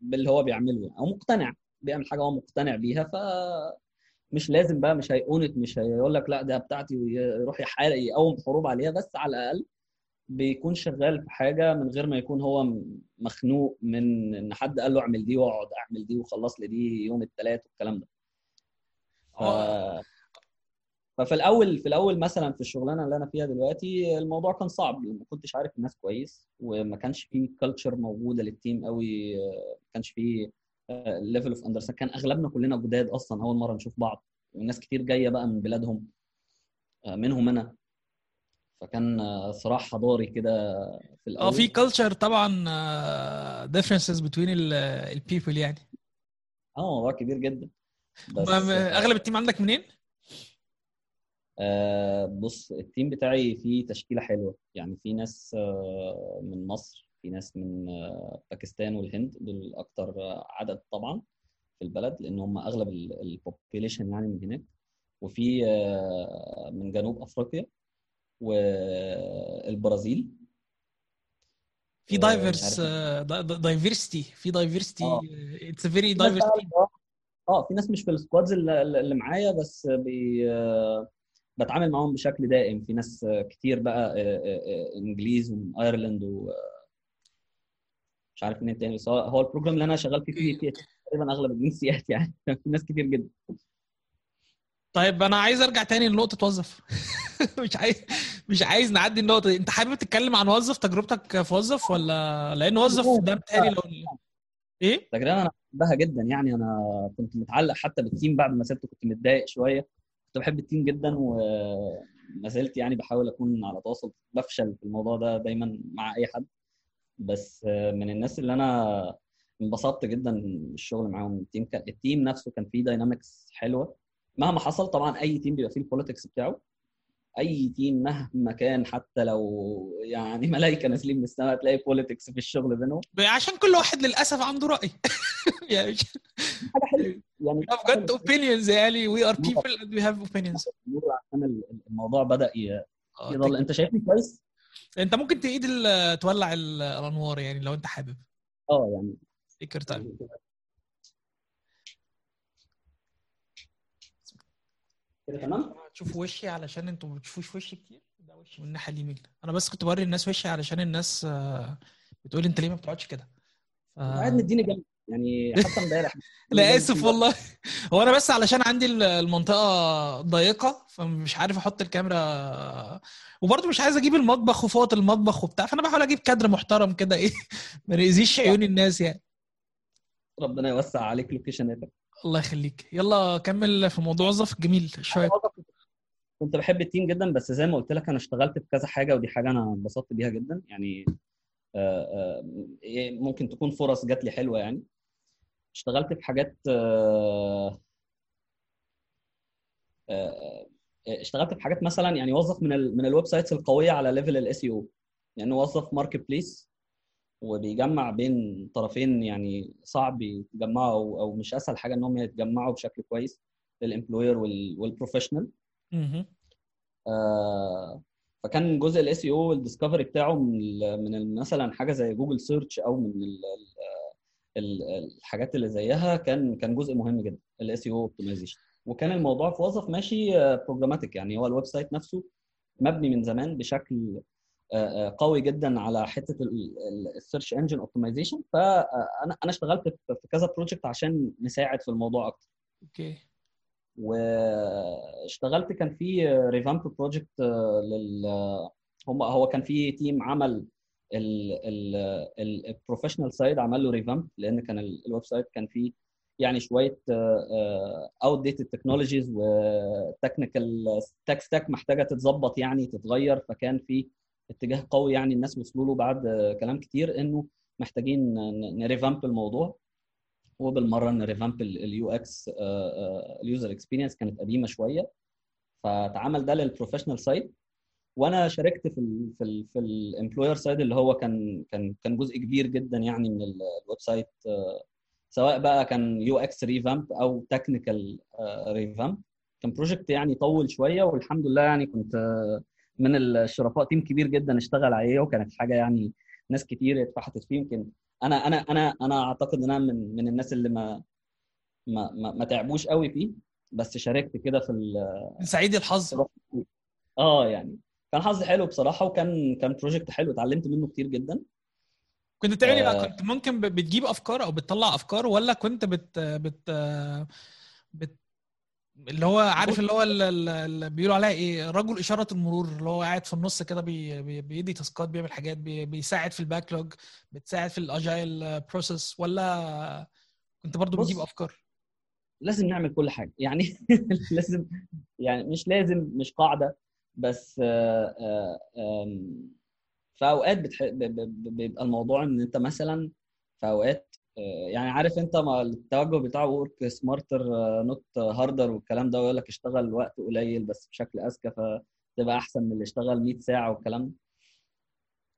باللي هو بيعمله. أو مقتنع بيعمل حاجة هو مقتنع بيها. ف مش لازم بقى مش هي own it مش هيقول لك لا ده بتاعتي ويروح يحارب يقوم حروب عليها. بس على الأقل بيكون شغال في حاجة من غير ما يكون هو مخنوق من إن حد قال له اعمل دي واقعد اعمل دي وخلص لي دي يوم الثلاث والكلام ده. ف... ففي الأول في الأول مثلا في الشغلانة اللي أنا فيها دلوقتي الموضوع كان صعب ما كنتش عارف الناس كويس وما كانش في culture موجودة لل team قوي ما كانش في level of understand كان أغلبنا كلنا جداد أصلا أول مرة نشوف بعض وناس كتير جاية بقى من بلادهم منهم أنا. فكان صراع حضاري كده في الأول آه في culture طبعا differences بين ال people يعني. آه موضوع كبير جدا. بس أغلب ال team عندك منين؟ آه بص ال team بتاعي فيه تشكيلة حلوة. يعني في ناس آه من مصر في ناس من آه باكستان والهند. دول أكتر عدد طبعا في البلد لأن هم أغلب ال population يعني من هناك. وفي آه من جنوب أفريقيا. والبرازيل. في دايفرس دايفرستي في دايفرستي اتس فيري دايفرس آه في ناس مش في ال squads اللي, اللي معايا بس بي بتعامل معاهم بشكل دائم. في ناس كتير بقى إنجليز ومن ايرلند و مش عارف منين تاني. بس هو ال program اللي أنا شغال فيه فيه, فيه تقريبا أغلب الجنسيات يعني. في ناس كتير جدا. طيب أنا عايز أرجع تاني لنقطة وظف. مش عايز مش عايز نعدي النقطة دي. انت حابب تتكلم عن وظف؟ تجربتك في وظف ولا لأن وظف ده بتهيألي لو إيه؟ تجربة أنا بحبها جدا. يعني أنا كنت متعلق حتى بال team بعد ما سبته كنت متضايق شوية. كنت بحب ال team جدا وما زلت يعني بحاول أكون على تواصل بفشل في الموضوع ده دايما مع أي حد. بس من الناس اللي أنا انبسطت جدا بالشغل معاهم. ال team كان ال team نفسه كان فيه dynamics حلوة. مهما حصل طبعا أي team بيبقى فيه ال politics بتاعه. أي team مهما كان حتى لو يعني ملائكه نازلين من السماء تلاقي politics في الشغل بينهم عشان كل واحد للأسف عنده رأي. يعني حاجة حلوة. يعني I've got opinions يعني we are people and we have opinions. عشان الموضوع بدأ يضلم. أنت شايفني كويس؟ أنت ممكن تعيد تولع الأنوار يعني لو أنت حابب. آه يعني. فكر time كده تمام؟ تشوف وشي علشان أنتوا ما بتشوفوش وشي كتير. ده وشي من الناحية اليمين. أنا بس كنت بوري الناس وشي علشان الناس بتقول أنت ليه ما بتقعدش كده؟ ف... قاعد مديني جنب. يعني حتى امبارح لا آسف والله. هو أنا بس علشان عندي المنطقة ضيقة فمش عارف أحط الكاميرا وبرضه مش عايز أجيب المطبخ وفوط المطبخ وبتاع فأنا بحاول أجيب كادر محترم كده إيه؟ ما يأذيش عيون الناس يعني. ربنا يوسع عليك لوكيشناتك الله يخليك. يلا كمل في موضوع وظف جميل. شوية. كنت بحب ال team جدا بس زي ما قلت لك أنا اشتغلت في كذا حاجة ودي حاجة أنا انبسطت بيها جدا. يعني ممكن تكون فرص جات لي حلوة يعني. اشتغلت في حاجات اشتغلت في حاجات مثلا يعني وظف من ال من ال websites القوية على level ال SEO يعني وظف marketplace. وبيجمع بين طرفين يعني صعب يتجمعوا أو, مش أسهل حاجة إنهم يتجمعوا بشكل كويس لل employer وال professional آه فكان جزء ال SEO وال discovery بتاعه من من مثلا حاجة زي جوجل search أو من ال ال الحاجات اللي زيها كان كان جزء مهم جدا ال SEO optimization وكان الموضوع في وظف ماشي programmatic يعني هو ال website نفسه مبني من زمان بشكل قوي جدا على حتة ال search engine optimization فانا أنا اشتغلت في كذا project عشان نساعد في الموضوع أكتر. okay. واشتغلت كان في revamp project لل هم هو كان في team عمل ال professional side عمل له revamp لأن كان ال website كان فيه يعني شوية outdated technologies و technical tech stack محتاجة تتظبط يعني تتغير. فكان في اتجاه قوي يعني الناس وصلوا له بعد كلام كتير انه محتاجين ن revamp الموضوع. وبالمرة ن revamp ال UX ال user experience كانت قديمة شوية. فاتعمل ده لل professional side وأنا شاركت في ال في ال في ال employer side اللي هو كان كان كان جزء كبير جدا يعني من ال website سواء بقى كان UX revamp أو technical revamp. كان project يعني طول شوية والحمد لله يعني كنت آه، من الشرفاء. team كبير جدا اشتغل عليه وكانت حاجة يعني ناس كتير اتفحتت فيه. يمكن أنا أنا أنا أنا أعتقد إن أنا من من الناس اللي ما ما ما, ما تعبوش قوي فيه بس شاركت كده في سعيد الحظ. آه يعني كان حظي حلو بصراحة وكان كان project حلو اتعلمت منه كتير جدا. كنت بتعمل إيه آه. بقى كنت ممكن بتجيب أفكار أو بتطلع أفكار ولا كنت بت بت بت اللي هو عارف اللي هو ال- ال- اللي بيقولوا عليها إيه رجل إشارة المرور اللي هو قاعد في النص كده بي بي بيدي تاسكات بيعمل حاجات بي بيساعد في ال backlog بتساعد في ال agile process ولا كنت برضو. بتجيب أفكار لازم نعمل كل حاجة يعني لازم يعني مش لازم مش قاعدة بس آه، آه، في أوقات بيبقى الموضوع إن أنت مثلا في أوقات يعني عارف انت ما التوجه بتاع work smarter not harder والكلام ده ويقول لك اشتغل وقت قليل بس بشكل أذكى فتبقى أحسن من اللي اشتغل 100 ساعة والكلام ده.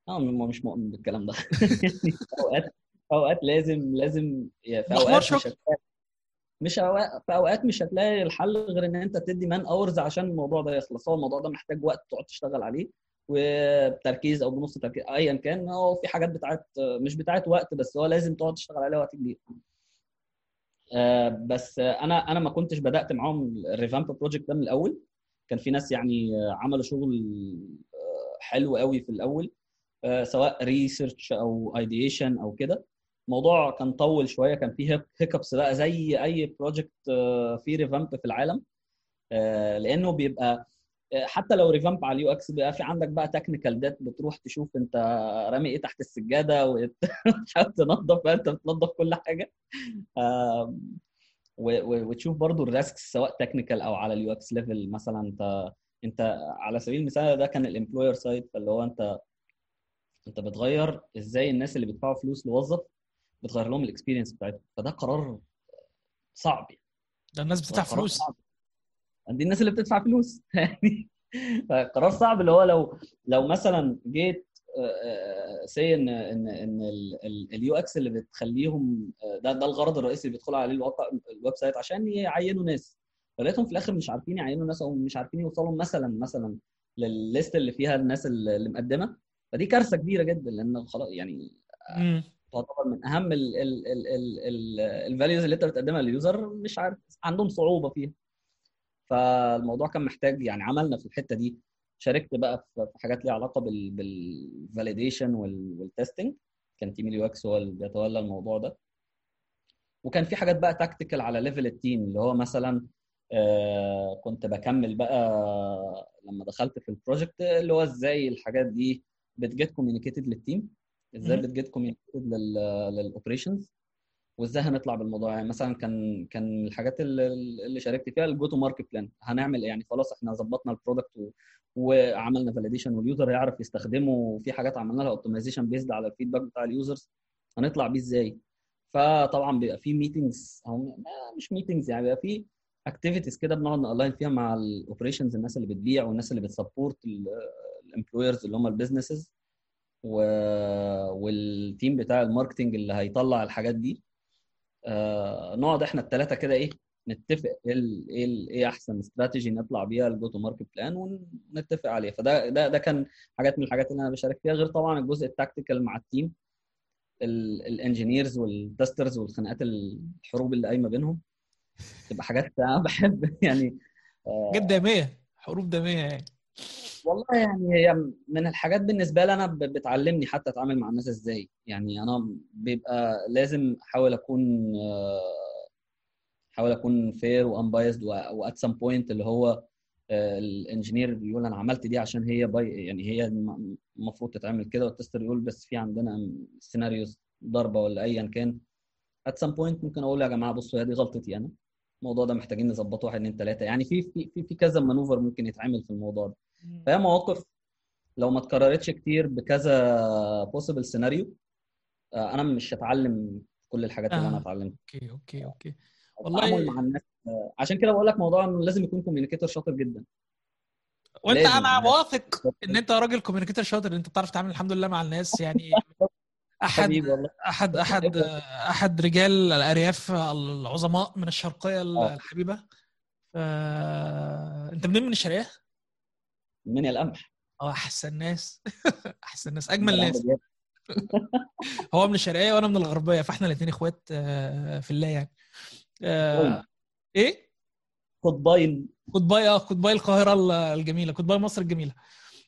آه م- مش مؤمن بالكلام ده. يعني أوقات أوقات لازم لازم يعني في أوقات. مش هتلاقي مش أوقات في أوقات مش هتلاقي الحل غير إن أنت تدي man hours عشان الموضوع ده يخلص. هو الموضوع ده محتاج وقت تقعد تشتغل عليه. وبتركيز أو بنص تركيز ايا كان هو في حاجات بتاعت مش بتاعت وقت بس هو لازم تقعد تشتغل عليها وقت كبير. آه، بس أنا أنا ما كنتش بدأت معاهم ال revamp project ده من الأول. كان في ناس يعني آه، عملوا شغل آه، حلو قوي في الأول سواء research أو ideation أو كده. الموضوع كان طول شوية كان فيه hiccups بقى زي أي project فيه revamp في العالم. لأنه بيبقى حتى لو revamp على ال UX بيبقى في عندك بقى technical debt بتروح تشوف أنت رامي إيه تحت السجادة وتحاول تنظف بقى أنت بتنظف كل حاجة. وتشوف برضو ال risks سواء technical أو على ال UX level مثلا أنت أنت على سبيل المثال ده كان ال employer side فاللي هو أنت أنت بتغير إزاي الناس اللي بيدفعوا فلوس لوظف بتغير لهم ال experience بتاعتهم. فده قرار صعب يعني. ده الناس بتدفع فلوس. صعب. دي الناس اللي بتدفع فلوس يعني فقرار صعب اللي هو لو لو مثلا جيت سي ان ان ان اليو إكس اللي بتخليهم آه، ده ده الغرض الرئيسي اللي بيدخلوا عليه الواقع الويب سايت عشان يعينوا ناس فلقيتهم في الآخر مش عارفين يعينوا ناس أو مش عارفين يوصلوا مثلا مثلا للليست اللي فيها الناس اللي مقدمه فدي كارثه كبيره جدا لأن خلاص يعني. تعتبر من اهم ال values اللي انت بتقدمها لل user مش عارف عندهم صعوبه فيها فالموضوع كان محتاج يعني عملنا في الحتة دي شاركت بقى في حاجات ليها علاقة بال validation وال testing كان team ال UX هو اللي بيتولى الموضوع ده. وكان في حاجات بقى tactical على level ال team اللي هو مثلا آه، كنت بكمل بقى لما دخلت في ال project اللي هو إزاي الحاجات دي بت get communicated لل team إزاي. بت get communicated لل operations وإزاي هنطلع بالموضوع يعني مثلا كان كان الحاجات اللي, اللي شاركت فيها ال go to market plan هنعمل إيه؟ يعني خلاص إحنا ظبطنا ال product. وعملنا validation وال user يعرف يستخدمه وفي حاجات عملنا لها optimization based على ال feedback بتاع ال users هنطلع بيه إزاي فطبعا بيبقى في meetings أو مش meetings يعني بيبقى في activities كده بنقعد ن align فيها مع ال operations الناس اللي بتبيع والناس اللي بت support ال employers اللي هم ال businesses. وال team بتاع ال marketing اللي هيطلع الحاجات دي نقعد إحنا الثلاثه كده إيه نتفق إيه إيه إيه احسن استراتيجي نطلع بيها ال go to market plan ونتفق عليها. فده ده ده كان حاجات من الحاجات اللي أنا بشارك فيها غير طبعا الجزء التكتيكال مع التيم الانجينيرز والتسترز والخناقات الحروب اللي قايمة بينهم. تبقى حاجات أنا بحب يعني آه، جد دامية حروب دامية يعني. والله يعني هي من الحاجات بالنسبة لي أنا بتعلمني حتى أتعامل مع الناس إزاي. يعني أنا بيبقى لازم أحاول أكون آه، أحاول أكون fair و unbiased و at some point اللي هو ال engineer بيقول أنا عملت دي عشان هي by يعني هي الم- المفروض تتعمل كده وال tester يقول بس في عندنا scenarios ضربة ولا ايا كان. at some point ممكن أقول يا جماعة بصوا هي دي غلطتي أنا. الموضوع ده محتاجين نظبطه واحد اثنين ثلاثة يعني في في في كذا maneuver ممكن يتعمل في الموضوع ده. فهي مواقف لو ما اتكررتش كتير بكذا possible scenario أنا مش هتعلم كل الحاجات اللي أنا آه. اتعلمتها. okay okay okay. والله- مع الناس آه، عشان كده بقول لك موضوع إنه لازم يكون communicator شاطر جدا. وأنت لازم. أنا واثق إن أنت راجل communicator شاطر أنت بتعرف تتعامل الحمد لله مع الناس يعني أحد أحد أحد أحد رجال الأرياف العظماء من الشرقية الحبيبة. ف... أنت منين من الشرقية؟ من القمح آه أحسن ناس. أحسن ناس. أجمل ناس. هو من الشرقية وأنا من الغربية فإحنا الاثنين إخوات آه، في الله يعني. آه، إيه؟ قطبين قطباي آه قطباي القاهرة الجميلة. قطباي مصر الجميلة.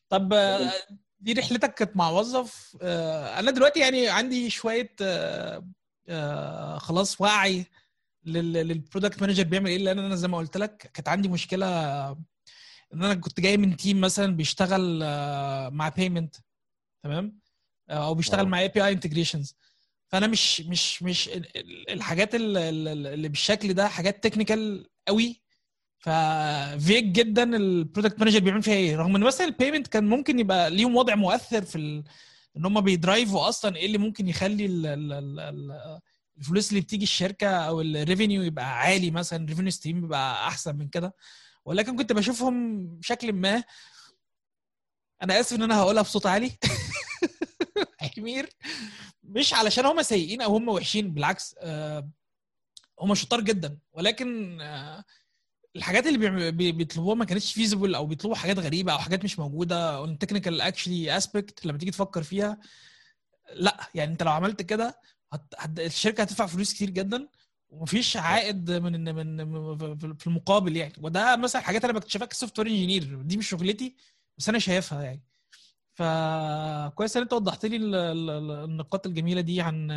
طب آه، دي رحلتك كانت مع موظف آه، أنا دلوقتي يعني عندي شوية آه، خلاص وعي لل product manager بيعمل إيه لأن أنا زي ما قلت لك كانت عندي مشكلة إن أنا كنت جاي من team مثلا بيشتغل آه، مع payment تمام؟ آه، أو بيشتغل آه. مع API integrations فأنا مش مش مش ال- ال- الحاجات ال- ال- اللي بالشكل ده حاجات technical قوي. ففيك جدا ال product manager بيعمل فيها إيه؟ رغم إن مثلا ال payment كان ممكن يبقى ليهم وضع مؤثر في ال... إن هم بي drive وا أصلا إيه اللي ممكن يخلي ال... ال... ال... ال... الفلوس اللي بتيجي الشركة أو ال revenue يبقى عالي مثلا ال revenue stream يبقى أحسن من كده. ولكن كنت بشوفهم بشكل ما. أنا آسف إن أنا هقولها بصوت عالي. حمير مش علشان هم سيئين أو هم وحشين بالعكس آه، هم شطار جدا. ولكن آه، الحاجات اللي بيطلبوها ما كانتش feasible أو بيطلبوا حاجات غريبة أو حاجات مش موجودة on technical actually aspect لما تيجي تفكر فيها لأ. يعني أنت لو عملت كده. الشركة هتدفع فلوس كتير جدا. ومفيش عائد من من في المقابل يعني. وده مثلا حاجات أنا بكتشفها ك software engineer دي مش شغلتي بس أنا شايفها يعني. فكويس إن أنت وضحت لي ال- ال- ال- النقاط الجميلة دي عن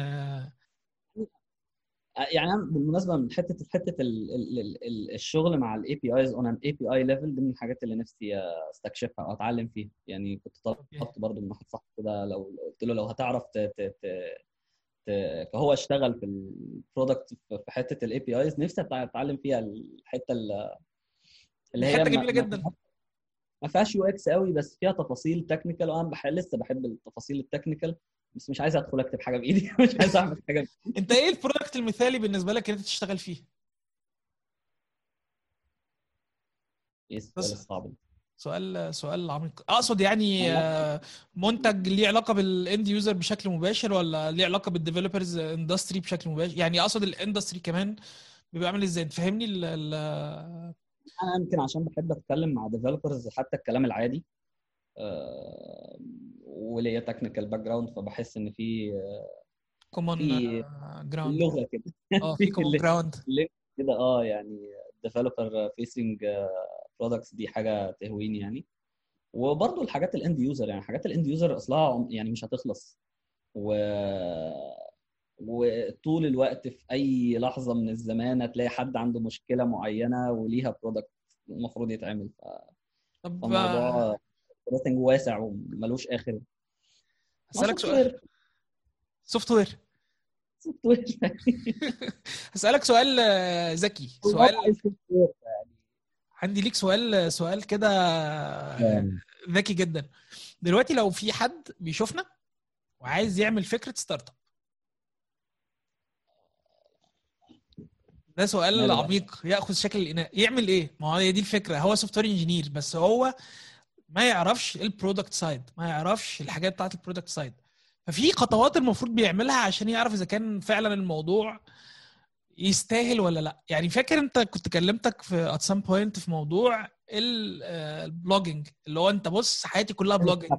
يعني بالمناسبة من حتة حتة ال- ال- ال- ال- الشغل مع ال APIs on API level دي من الحاجات اللي نفسي أستكشفها أو أتعلم فيها. يعني كنت طلبت برضو من واحد صاحبي كده لو قلت له لو هتعرف. هو اشتغل في ال product في حتة ال APIs نفسي أتعلم فيها الحتة ال- اللي هي حتة جميلة جدا. ما فيهاش UX قوي بس فيها تفاصيل technical وأنا بح... لسه بحب التفاصيل ال technical بس مش عايز أدخل أكتب حاجة بإيدي. مش عايز أعمل حاجة أنت إيه ال product المثالي بالنسبة لك ان أنت تشتغل فيه؟ إيه السؤال الصعب ده؟ سؤال سؤال عميق. أقصد يعني آه، منتج ليه علاقة بال end user بشكل مباشر ولا ليه علاقة بال developers industry بشكل مباشر؟ يعني أقصد ال industry كمان بيبقى عامل إزاي؟ تفهمني ال أنا يمكن عشان بحب أتكلم مع developers حتى الكلام العادي آه، وليا technical background فبحس إن في common في ground لغة كده. آه في common ground كده آه يعني developer facing products دي حاجة تهويني يعني. وبرضه الحاجات ال end user يعني حاجات ال end user أصلها يعني مش هتخلص. و وطول الوقت في أي لحظة من الزمان هتلاقي حد عنده مشكلة معينة وليها product المفروض يتعمل. ف- طب فالموضوع ريتنج واسع وملوش آخر. هسألك سؤال. سوفت وير سوفت وير هسألك سؤال آه، ذكي. سؤال عندي ليك سؤال سؤال كده ذكي جدا. دلوقتي لو في حد بيشوفنا وعايز يعمل فكرة ستارت اب ده سؤال؟ عميق يأخذ شكل الإناء. يعمل إيه؟ ما هو هي دي الفكرة. هو software engineer بس هو ما يعرفش ال product side ما يعرفش الحاجات بتاعت ال product side ففي خطوات المفروض بيعملها عشان يعرف إذا كان فعلا الموضوع يستاهل ولا لا. يعني فاكر انت كنت كلمتك في at some point في موضوع ال- آه، ال blogging اللي هو انت بص حياتي كلها blogging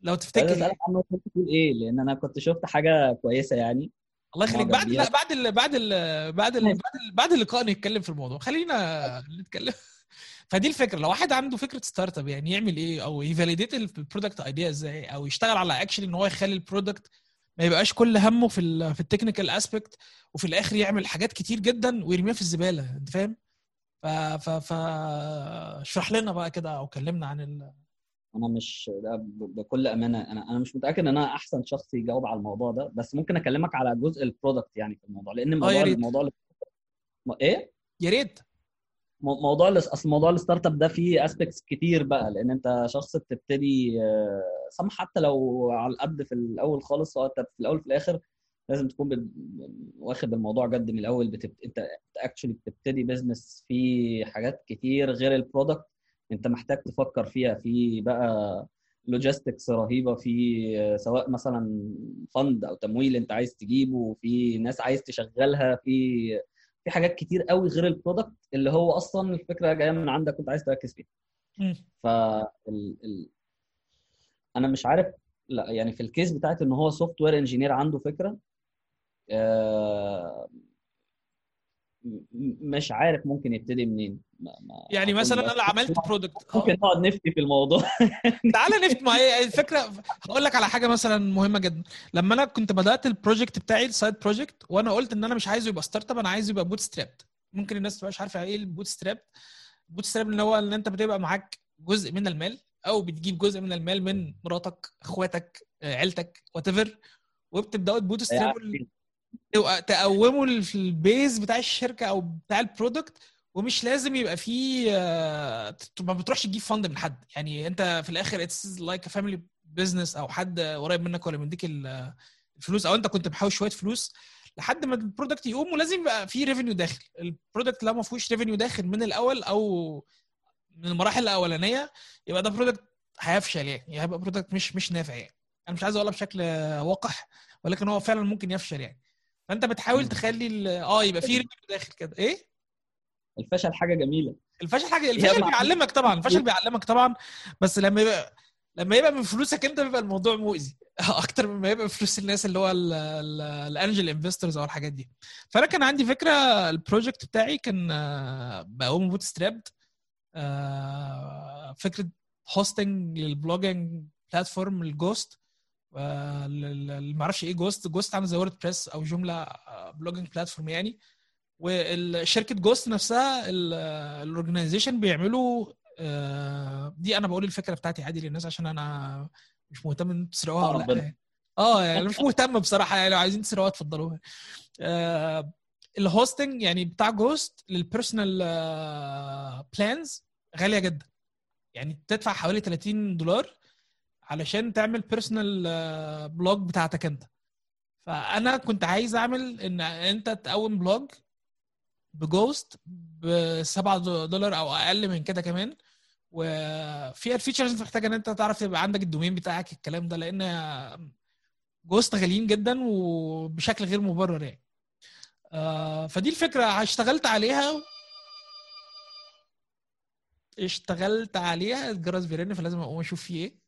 لو تفتكر أسألك عنه كنت بتقول إيه؟ لأن أنا كنت شفت حاجة كويسة يعني. الله يخليك. بعد. لا بعد ال بعد ال بعد ال ماشي. بعد, ال بعد اللقاء نتكلم في الموضوع. خلينا نتكلم. فدي الفكرة. لو واحد عنده فكرة startup يعني يعمل إيه؟ أو ي validate ال product idea إزاي؟ أو يشتغل على actually إن هو يخلي ال product ما يبقاش كل همه في في ال technical aspect وفي الآخر يعمل حاجات كتير جدا ويرميها في الزبالة أنت فاهم؟ ف ف ف اشرح لنا بقى كده أو كلمنا عن ال... أنا مش ده بكل أمانة أنا أنا مش متأكد إن أنا أحسن شخص يجاوب على الموضوع ده بس ممكن أكلمك على جزء ال product يعني في الموضوع لأن يا موضوع. الموضوع م- إيه يا ريت موضوع أصل موضوع ال startup ده فيه aspects كتير بقى لأن أنت شخص بتبتدي آه، سامح حتى لو على القد في الأول خالص هو أنت في الأول في الآخر لازم تكون واخد الموضوع جد من الأول بتبت... أنت actually بتبتدي business في حاجات كتير غير ال product أنت محتاج تفكر فيها في بقى logistics رهيبة في سواء مثلا fund أو تمويل أنت عايز تجيبه في ناس عايز تشغلها في في حاجات كتير قوي غير ال product اللي هو أصلا الفكرة جاية من عندك كنت عايز تركز فيها. ف ال... ال... أنا مش عارف لا يعني في ال case بتاعت إن هو software engineer عنده فكرة آه، مش عارف ممكن يبتدي منين ما ما يعني مثلا أنا عملت product ممكن نقعد نفتي في الموضوع تعالى نفت ما هي الفكرة هقول لك على حاجة مثلا مهمه جدا لما أنا كنت بدات ال project بتاعي ال side project وأنا قلت ان أنا مش عايزه يبقى startup أنا عايزه يبقى bootstrapped ممكن الناس تبقاش عارفه إيه ال bootstrap ال bootstrap اللي هو ان انت بتبقى معاك جزء من المال أو بتجيب جزء من المال من مراتك اخواتك عيلتك whatever وبتبداوا ت bootstrap تقوموا ال base بتاع الشركة أو بتاع ال product ومش لازم يبقى فيه آه، ما بتروحش تجيب fund من حد. يعني أنت في الآخر it's like family business أو حد قريب منك ولا مديك ال- الفلوس أو أنت كنت محوش شوية فلوس لحد ما ال product يقوم ولازم يبقى فيه revenue داخل. ال product لو ما فيهوش revenue داخل من الأول أو من المراحل الأولانية يبقى ده product هيفشل يعني هيبقى product مش مش نافع يعني. أنا مش عايز أقولها بشكل وقح ولكن هو فعلا ممكن يفشل يعني. فأنت بتحاول. تخلي آه يبقى فيه revenue داخل كده. إيه؟ الفشل حاجة جميلة. الفشل حاجة الفشل بيعلمك طبعا الفشل بيعلمك طبعا بس لما يبقى لما يبقى من فلوسك أنت بيبقى الموضوع مؤذي. أكتر مما يبقى من فلوس الناس اللي هو ال angel investors أو الحاجات دي. فأنا كان عندي فكرة ال project بتاعي كان بقوم bootstrapped فكرة hosting لل blogging platform ال Ghost ما أعرفش إيه Ghost Ghost عامل زي WordPress أو جملة blogging platform يعني. والشركة Ghost نفسها ال organization بيعملوا آه، دي أنا بقول الفكرة بتاعتي عادي للناس عشان أنا مش مهتم إن تسرقوها ولا لا. آه يعني مش مهتم بصراحة يعني لو عايزين تسرقوها اتفضلوها. آه، ال hosting يعني بتاع Ghost لل personal plans غالية جدا. يعني تدفع حوالي 30 دولار علشان تعمل personal blog بتاعتك انت. فأنا كنت عايز أعمل إن أنت تقوم blog ب Ghost ب 7 دولار أو أقل من كده كمان. وفيها ال features انت محتاج إن أنت تعرف يبقى عندك ال domain بتاعك الكلام ده لأن Ghost غاليين جدا وبشكل غير مبرر يعني. آه، فدي الفكرة. اشتغلت عليها اشتغلت عليها. الجرس بيرن فلازم أقوم أشوف فيه إيه.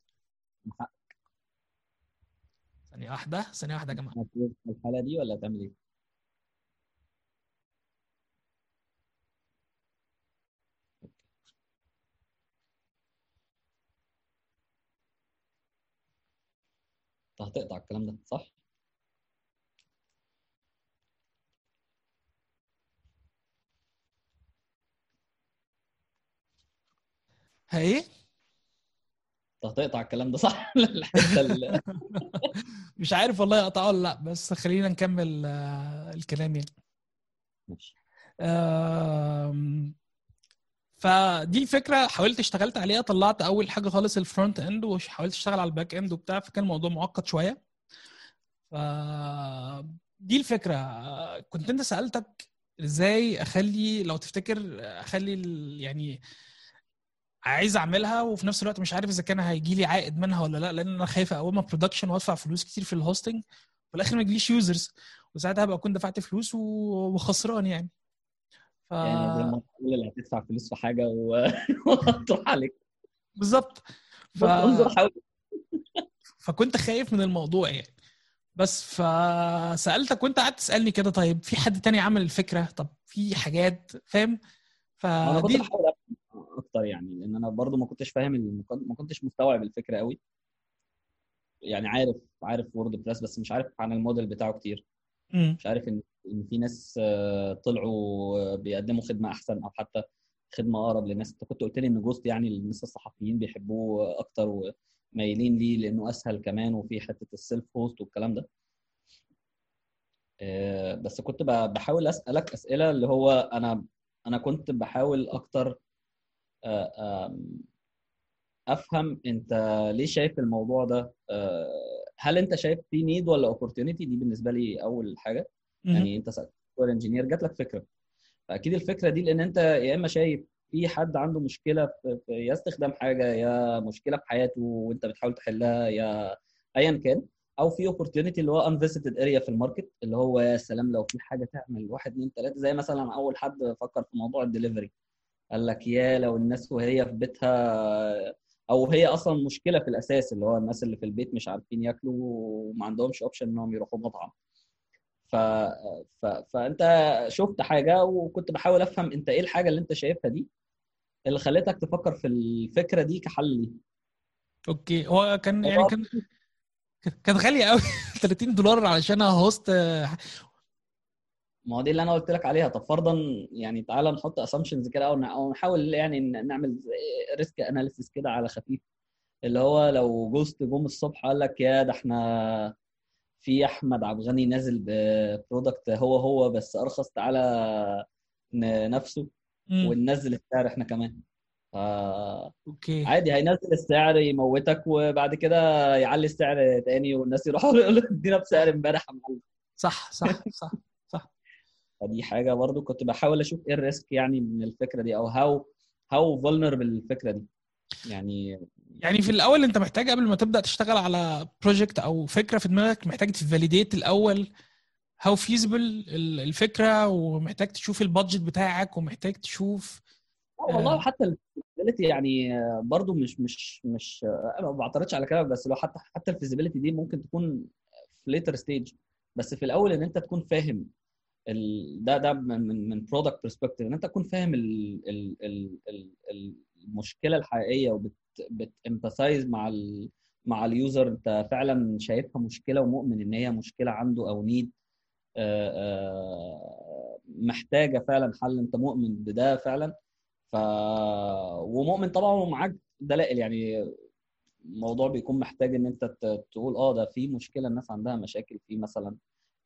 ثانية واحدة ثانية واحدة يا في الحاله دي ولا هتعمل إيه؟ أنت هتقطع الكلام ده صح؟ إيه هتقطع الكلام ده صح؟ الحته ال- مش عارف والله اقطعه ولا لا بس خلينا نكمل آه، الكلام يعني. ماشي. فدي الفكرة حاولت اشتغلت عليها طلعت أول حاجة خالص ال front end وحاولت اشتغل على ال back end وبتاع فكان الموضوع معقد شوية. ف دي الفكرة. كنت انت سألتك إزاي أخلي لو تفتكر أخلي يعني عايز اعملها وفي نفس الوقت مش عارف إذا كان هيجي لي عائد منها ولا لأ لأن أنا خايف اقومها production وأدفع فلوس كتير في ال hosting وفي الآخر ما يجيليش users وساعتها هبقى أكون دفعت فلوس وخسران يعني. ف... يعني اللي هتدفع فلوس في حاجة وهتروح عليك. بالظبط. ف... فكنت خايف من الموضوع يعني. بس فسالتك وأنت قعدت تسألني كده طيب في حد تاني عمل الفكرة؟ طب في حاجات؟ فاهم؟ فدي أكتر يعني لأن أنا برضو ما كنتش فاهم ما كنتش مستوعب الفكرة قوي يعني عارف عارف WordPress بس مش عارف عن الموديل بتاعه كتير. مش عارف ان إن في ناس آه، طلعوا آه، بيقدموا خدمة أحسن أو حتى خدمة أقرب للناس. أنت كنت قلت لي إن Ghost يعني الناس الصحفيين بيحبوه أكتر ومايلين ليه لأنه أسهل كمان وفي حتة ال self host والكلام ده. آه، بس كنت بحاول أسألك أسئلة اللي هو أنا أنا كنت بحاول أكتر أفهم أنت ليه شايف الموضوع ده آه، هل أنت شايف في need ولا opportunity دي بالنسبة لي أول حاجة. يعني أنت software engineer جات لك فكرة. فأكيد الفكرة دي لأن أنت يا إما شايف في حد عنده مشكلة في يا استخدام حاجة يا مشكلة في حياته وأنت بتحاول تحلها يا ايا كان أو في opportunity اللي هو unvisited area في ال market اللي هو يا سلام لو في حاجة تعمل واحد اثنين ثلاثة زي مثلا أول حد فكر في موضوع الدليفري. قال لك يا لو الناس وهي في بيتها أو هي أصلا مشكلة في الأساس اللي هو الناس اللي في البيت مش عارفين ياكلوا وما عندهمش option إنهم يروحوا مطعم. ف... ف... فأنت شفت حاجة وكنت بحاول أفهم أنت إيه الحاجة اللي أنت شايفها دي اللي خلتك تفكر في الفكرة دي كحل ليه Okay. هو كان يعني كان كانت غاليه قوي 30 دولار علشان host ما هو دي اللي أنا قلت لك عليها. طب فرضا يعني تعالى نحط assumptions كده أو نحاول يعني نعمل risk analysis كده على خفيف. اللي هو لو Ghost جم الصبح قال لك يا ده إحنا في أحمد عبد الغني نازل ب product هو هو بس أرخص تعالى نفسه. وننزل السعر إحنا كمان. ف okay. عادي هينزل السعر يموتك وبعد كده يعلي السعر تاني والناس يروحوا يقولوا ادينا بسعر امبارح يا معلم. صح صح صح. فدي حاجة برضو كنت بحاول أشوف إيه ال risk يعني من الفكرة دي أو how how vulnerable الفكرة دي يعني يعني في الأول أنت محتاج قبل ما تبدأ تشتغل على project أو فكرة في دماغك محتاج ت validate الأول how feasible الفكرة ومحتاج تشوف ال budget بتاعك ومحتاج تشوف آه والله حتى ال feasibility يعني برضو مش مش مش أنا ما بعترضش على كلامك بس لو حتى حتى ال feasibility دي ممكن تكون في later stage بس في الأول إن أنت تكون فاهم. ده ده من من product perspective إن أنت تكون فاهم ال... ال... ال... ال... المشكلة الحقيقية وبت بت empathize مع ال... مع ال user أنت فعلا شايفها مشكلة ومؤمن إن هي مشكلة عنده أو need محتاجة فعلا حل أنت مؤمن بده فعلا. ف ومؤمن طبعا ومعاك دلائل يعني الموضوع بيكون محتاج إن أنت تقول آه ده في مشكلة الناس عندها مشاكل في مثلا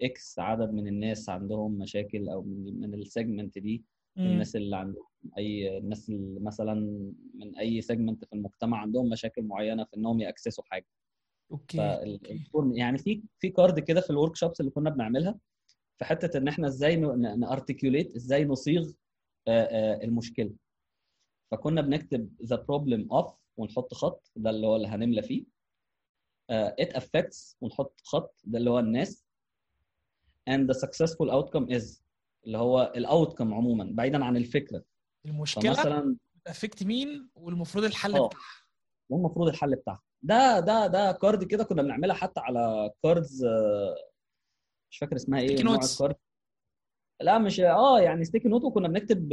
X عدد من الناس عندهم مشاكل أو من من ال segment دي. الناس اللي عندهم أي الناس اللي مثلا من أي segment في المجتمع عندهم مشاكل معينة في إنهم ي access وا حاجة. okay فال- okay. ال form- يعني في في card كده في ال workshops اللي كنا بنعملها في حتة إن إحنا إزاي ن articulate إزاي نصيغ المشكلة. فكنا بنكتب the problem of ونحط خط ده اللي هو اللي هنملى فيه. it affects ونحط خط ده اللي هو الناس. And the successful outcome is اللي هو ال outcome عموما بعيدا عن الفكرة. المشكلة فمثلا affect مين؟ والمفروض الحل آه. بتاعها. والمفروض الحل بتاعها. ده ده ده card كده كنا بنعملها حتى على cards مش فاكر اسمها إيه نوع. ال card لا مش آه يعني sticky note وكنا بنكتب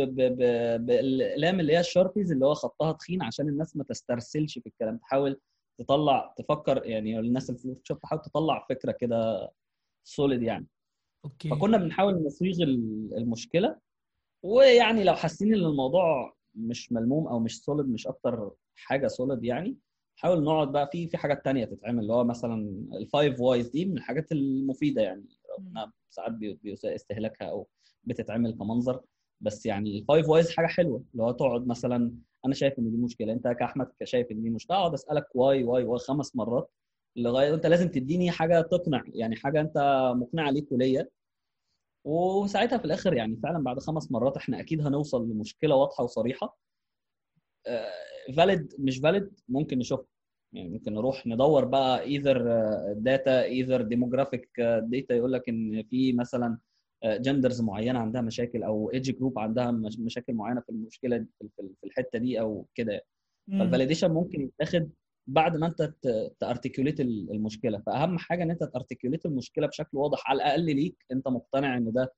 بالاقلام اللي هي ال Sharpies اللي هو خطها تخين عشان الناس ما تسترسلش في الكلام. تحاول تطلع تفكر يعني الناس اللي في تحاول تطلع فكرة كده solid يعني. okay. فكنا بنحاول نصيغ ال- المشكلة ويعني لو حاسين إن الموضوع مش ملموم أو مش solid مش أكتر حاجة solid يعني حاول نقعد بقى في في حاجات تانية تتعمل اللي هو مثلا ال five whys دي من الحاجات المفيدة يعني إنها ساعات بي- بيساء استعمالها أو بتتعمل كمنظر بس يعني ال five whys حاجة حلوة اللي هو تقعد مثلا أنا شايف إن دي مشكلة أنت كأحمد شايف إن دي مشكلة أقعد أسألك why why why خمس مرات لغاية انت لازم تديني حاجة تقنع يعني حاجة انت مقنعة ليك وليا. وساعتها في الآخر يعني فعلا بعد خمس مرات إحنا أكيد هنوصل لمشكلة واضحة وصريحة. valid مش valid ممكن نشوفها يعني ممكن نروح ندور بقى either data either demographic data يقول لك إن في مثلا genders معينة عندها مشاكل أو age group عندها مش- مشاكل معينة في المشكلة في- الحتة دي أو كده مم. فال validation ممكن يتاخد بعد ما انت ت articulate المشكلة. فأهم حاجة إن أنت ت articulate المشكلة بشكل واضح على الأقل ليك. أنت مقتنع إن ده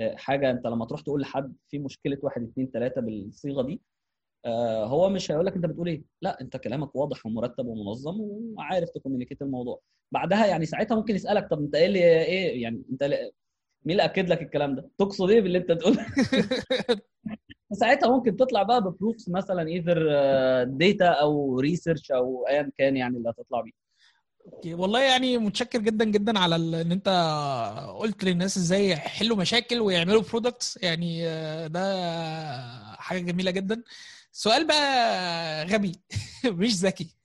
آه، حاجة أنت لما تروح تقول لحد في مشكلة واحد اثنين ثلاثة بالصيغة دي آه، هو مش هيقول لك أنت بتقول إيه. لأ أنت كلامك واضح ومرتب ومنظم وعارف ت communicate الموضوع. بعدها يعني ساعتها ممكن يسألك طب أنت إيه اللي إيه يعني أنت مين اللي أكد لك الكلام ده؟ تقصد إيه باللي أنت بتقوله ساعتها ممكن تطلع بقى ب proofs مثلا either data أو research أو ايا كان يعني اللي هتطلع بيه. okay. والله يعني متشكر جدا جدا على إن أنت قلت للناس إزاي يحلوا مشاكل ويعملوا products يعني آه، ده حاجة جميلة جدا. سؤال بقى غبي مش ذكي.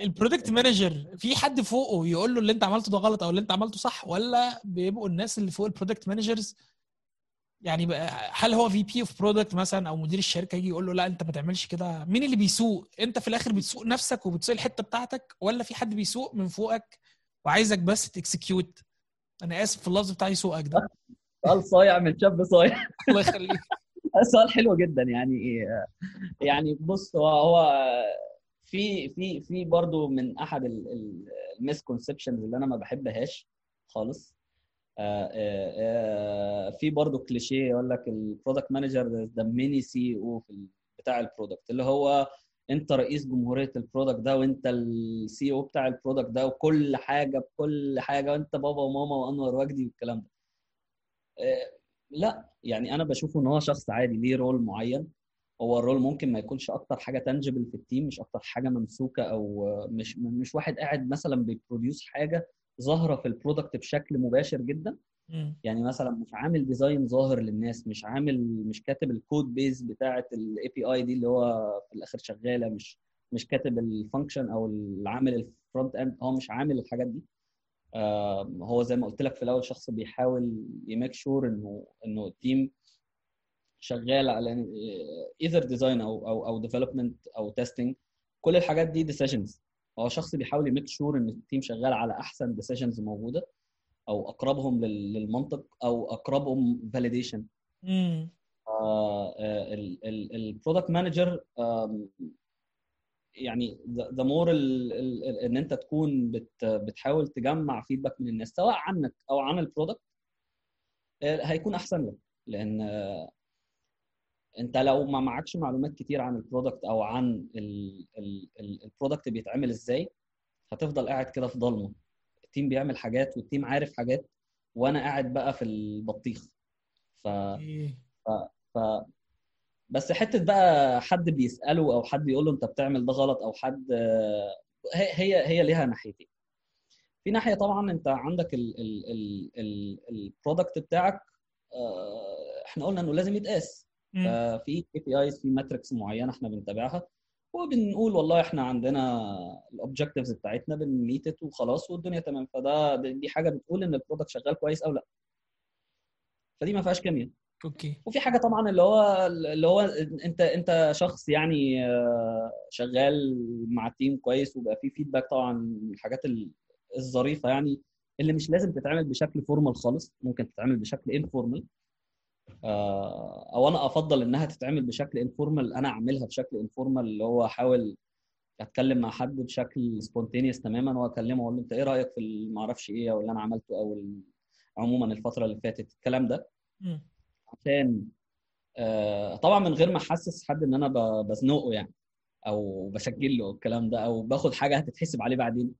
ال product manager في حد فوقه يقول له اللي أنت عملته ده غلط أو اللي أنت عملته صح؟ ولا بيبقوا الناس اللي فوق ال product managers يعني هل هو VP of product مثلا أو مدير الشركة يجي يقول له لا أنت ما تعملش كده؟ مين اللي بيسوق؟ أنت في الآخر بتسوق نفسك وبتسوق الحتة بتاعتك ولا في حد بيسوق من فوقك وعايزك بس ت execute أنا آسف في اللفظ بتاع يسوقك ده. سؤال صايع من شاب صايع. الله يخليك. سؤال حلو جدا يعني يعني بص هو هو في في في برضه من أحد ال misconceptions اللي أنا ما بحبهاش خالص. في برضه كليشيه يقول لك ال product manager ده mini CEO بتاع ال product اللي هو انت رئيس جمهورية ال product ده وانت ال CEO بتاع ال product ده وكل حاجة بكل حاجة وانت بابا وماما وأنور وجدي والكلام ده. لا يعني أنا بشوفه إن هو شخص عادي ليه role معين. هو ال role ممكن ما يكونش أكتر حاجة tangible في ال team مش أكتر حاجة ممسوكة أو مش مش واحد قاعد مثلا بي produce حاجة ظاهرة في ال product بشكل مباشر جدا. يعني مثلا مش عامل design ظاهر للناس مش عامل مش كاتب ال code base بتاعه ال API دي اللي هو في الآخر شغالة مش مش كاتب ال function أو العامل ال front end هو مش عامل الحاجات دي. هو زي ما قلت لك في الأول شخص بيحاول ي make sure إنه إنه ال team شغال على either design أو أو أو development أو testing كل الحاجات دي decisions هو شخص بيحاول ي make sure إن ال team شغال على أحسن decisions موجودة أو أقربهم للمنطق أو أقربهم validation ال product manager يعني the more إن أنت تكون بت بتحاول تجمع feedback من الناس سواء عنك أو عن ال product هيكون أحسن لك. لأن انت لو ما معكش معلومات كتير عن ال product أو عن ال product بيتعمل إزاي هتفضل قاعد كده في ضلمة. ال team بيعمل حاجات وال team عارف حاجات وأنا قاعد بقى في البطيخ. ف ف, ف... بس حتة بقى حد بيسأله أو حد يقول له أنت بتعمل ده غلط أو حد هي هي ليها ناحيتين. في ناحية طبعا أنت عندك ال product بتاعك إحنا قلنا إنه لازم يتقاس. ففي KPIs في metrics معينة إحنا بنتابعها وبنقول والله إحنا عندنا ال objectives بتاعتنا بن meet وخلاص والدنيا تمام. فده دي حاجة بتقول إن ال product شغال كويس أو لأ. فدي ما فيهاش كيمياء okay. وفي حاجة طبعا اللي هو اللي هو أنت أنت شخص يعني شغال مع ال team كويس وبقى في feedback طبعا الحاجات الظريفة يعني اللي مش لازم تتعمل بشكل formal خالص ممكن تتعمل بشكل informal أو أنا أفضل إنها تتعمل بشكل informal أنا أعملها بشكل informal اللي هو أحاول أتكلم مع حد بشكل spontaneous تماما وأكلمه أقول له أنت إيه رأيك في ما أعرفش إيه أو اللي أنا عملته أو عموما الفترة اللي فاتت الكلام ده. عشان طبعا من غير ما أحسس حد إن أنا بزنقه يعني أو بسجل له الكلام ده أو باخد حاجة هتتحسب عليه بعدين.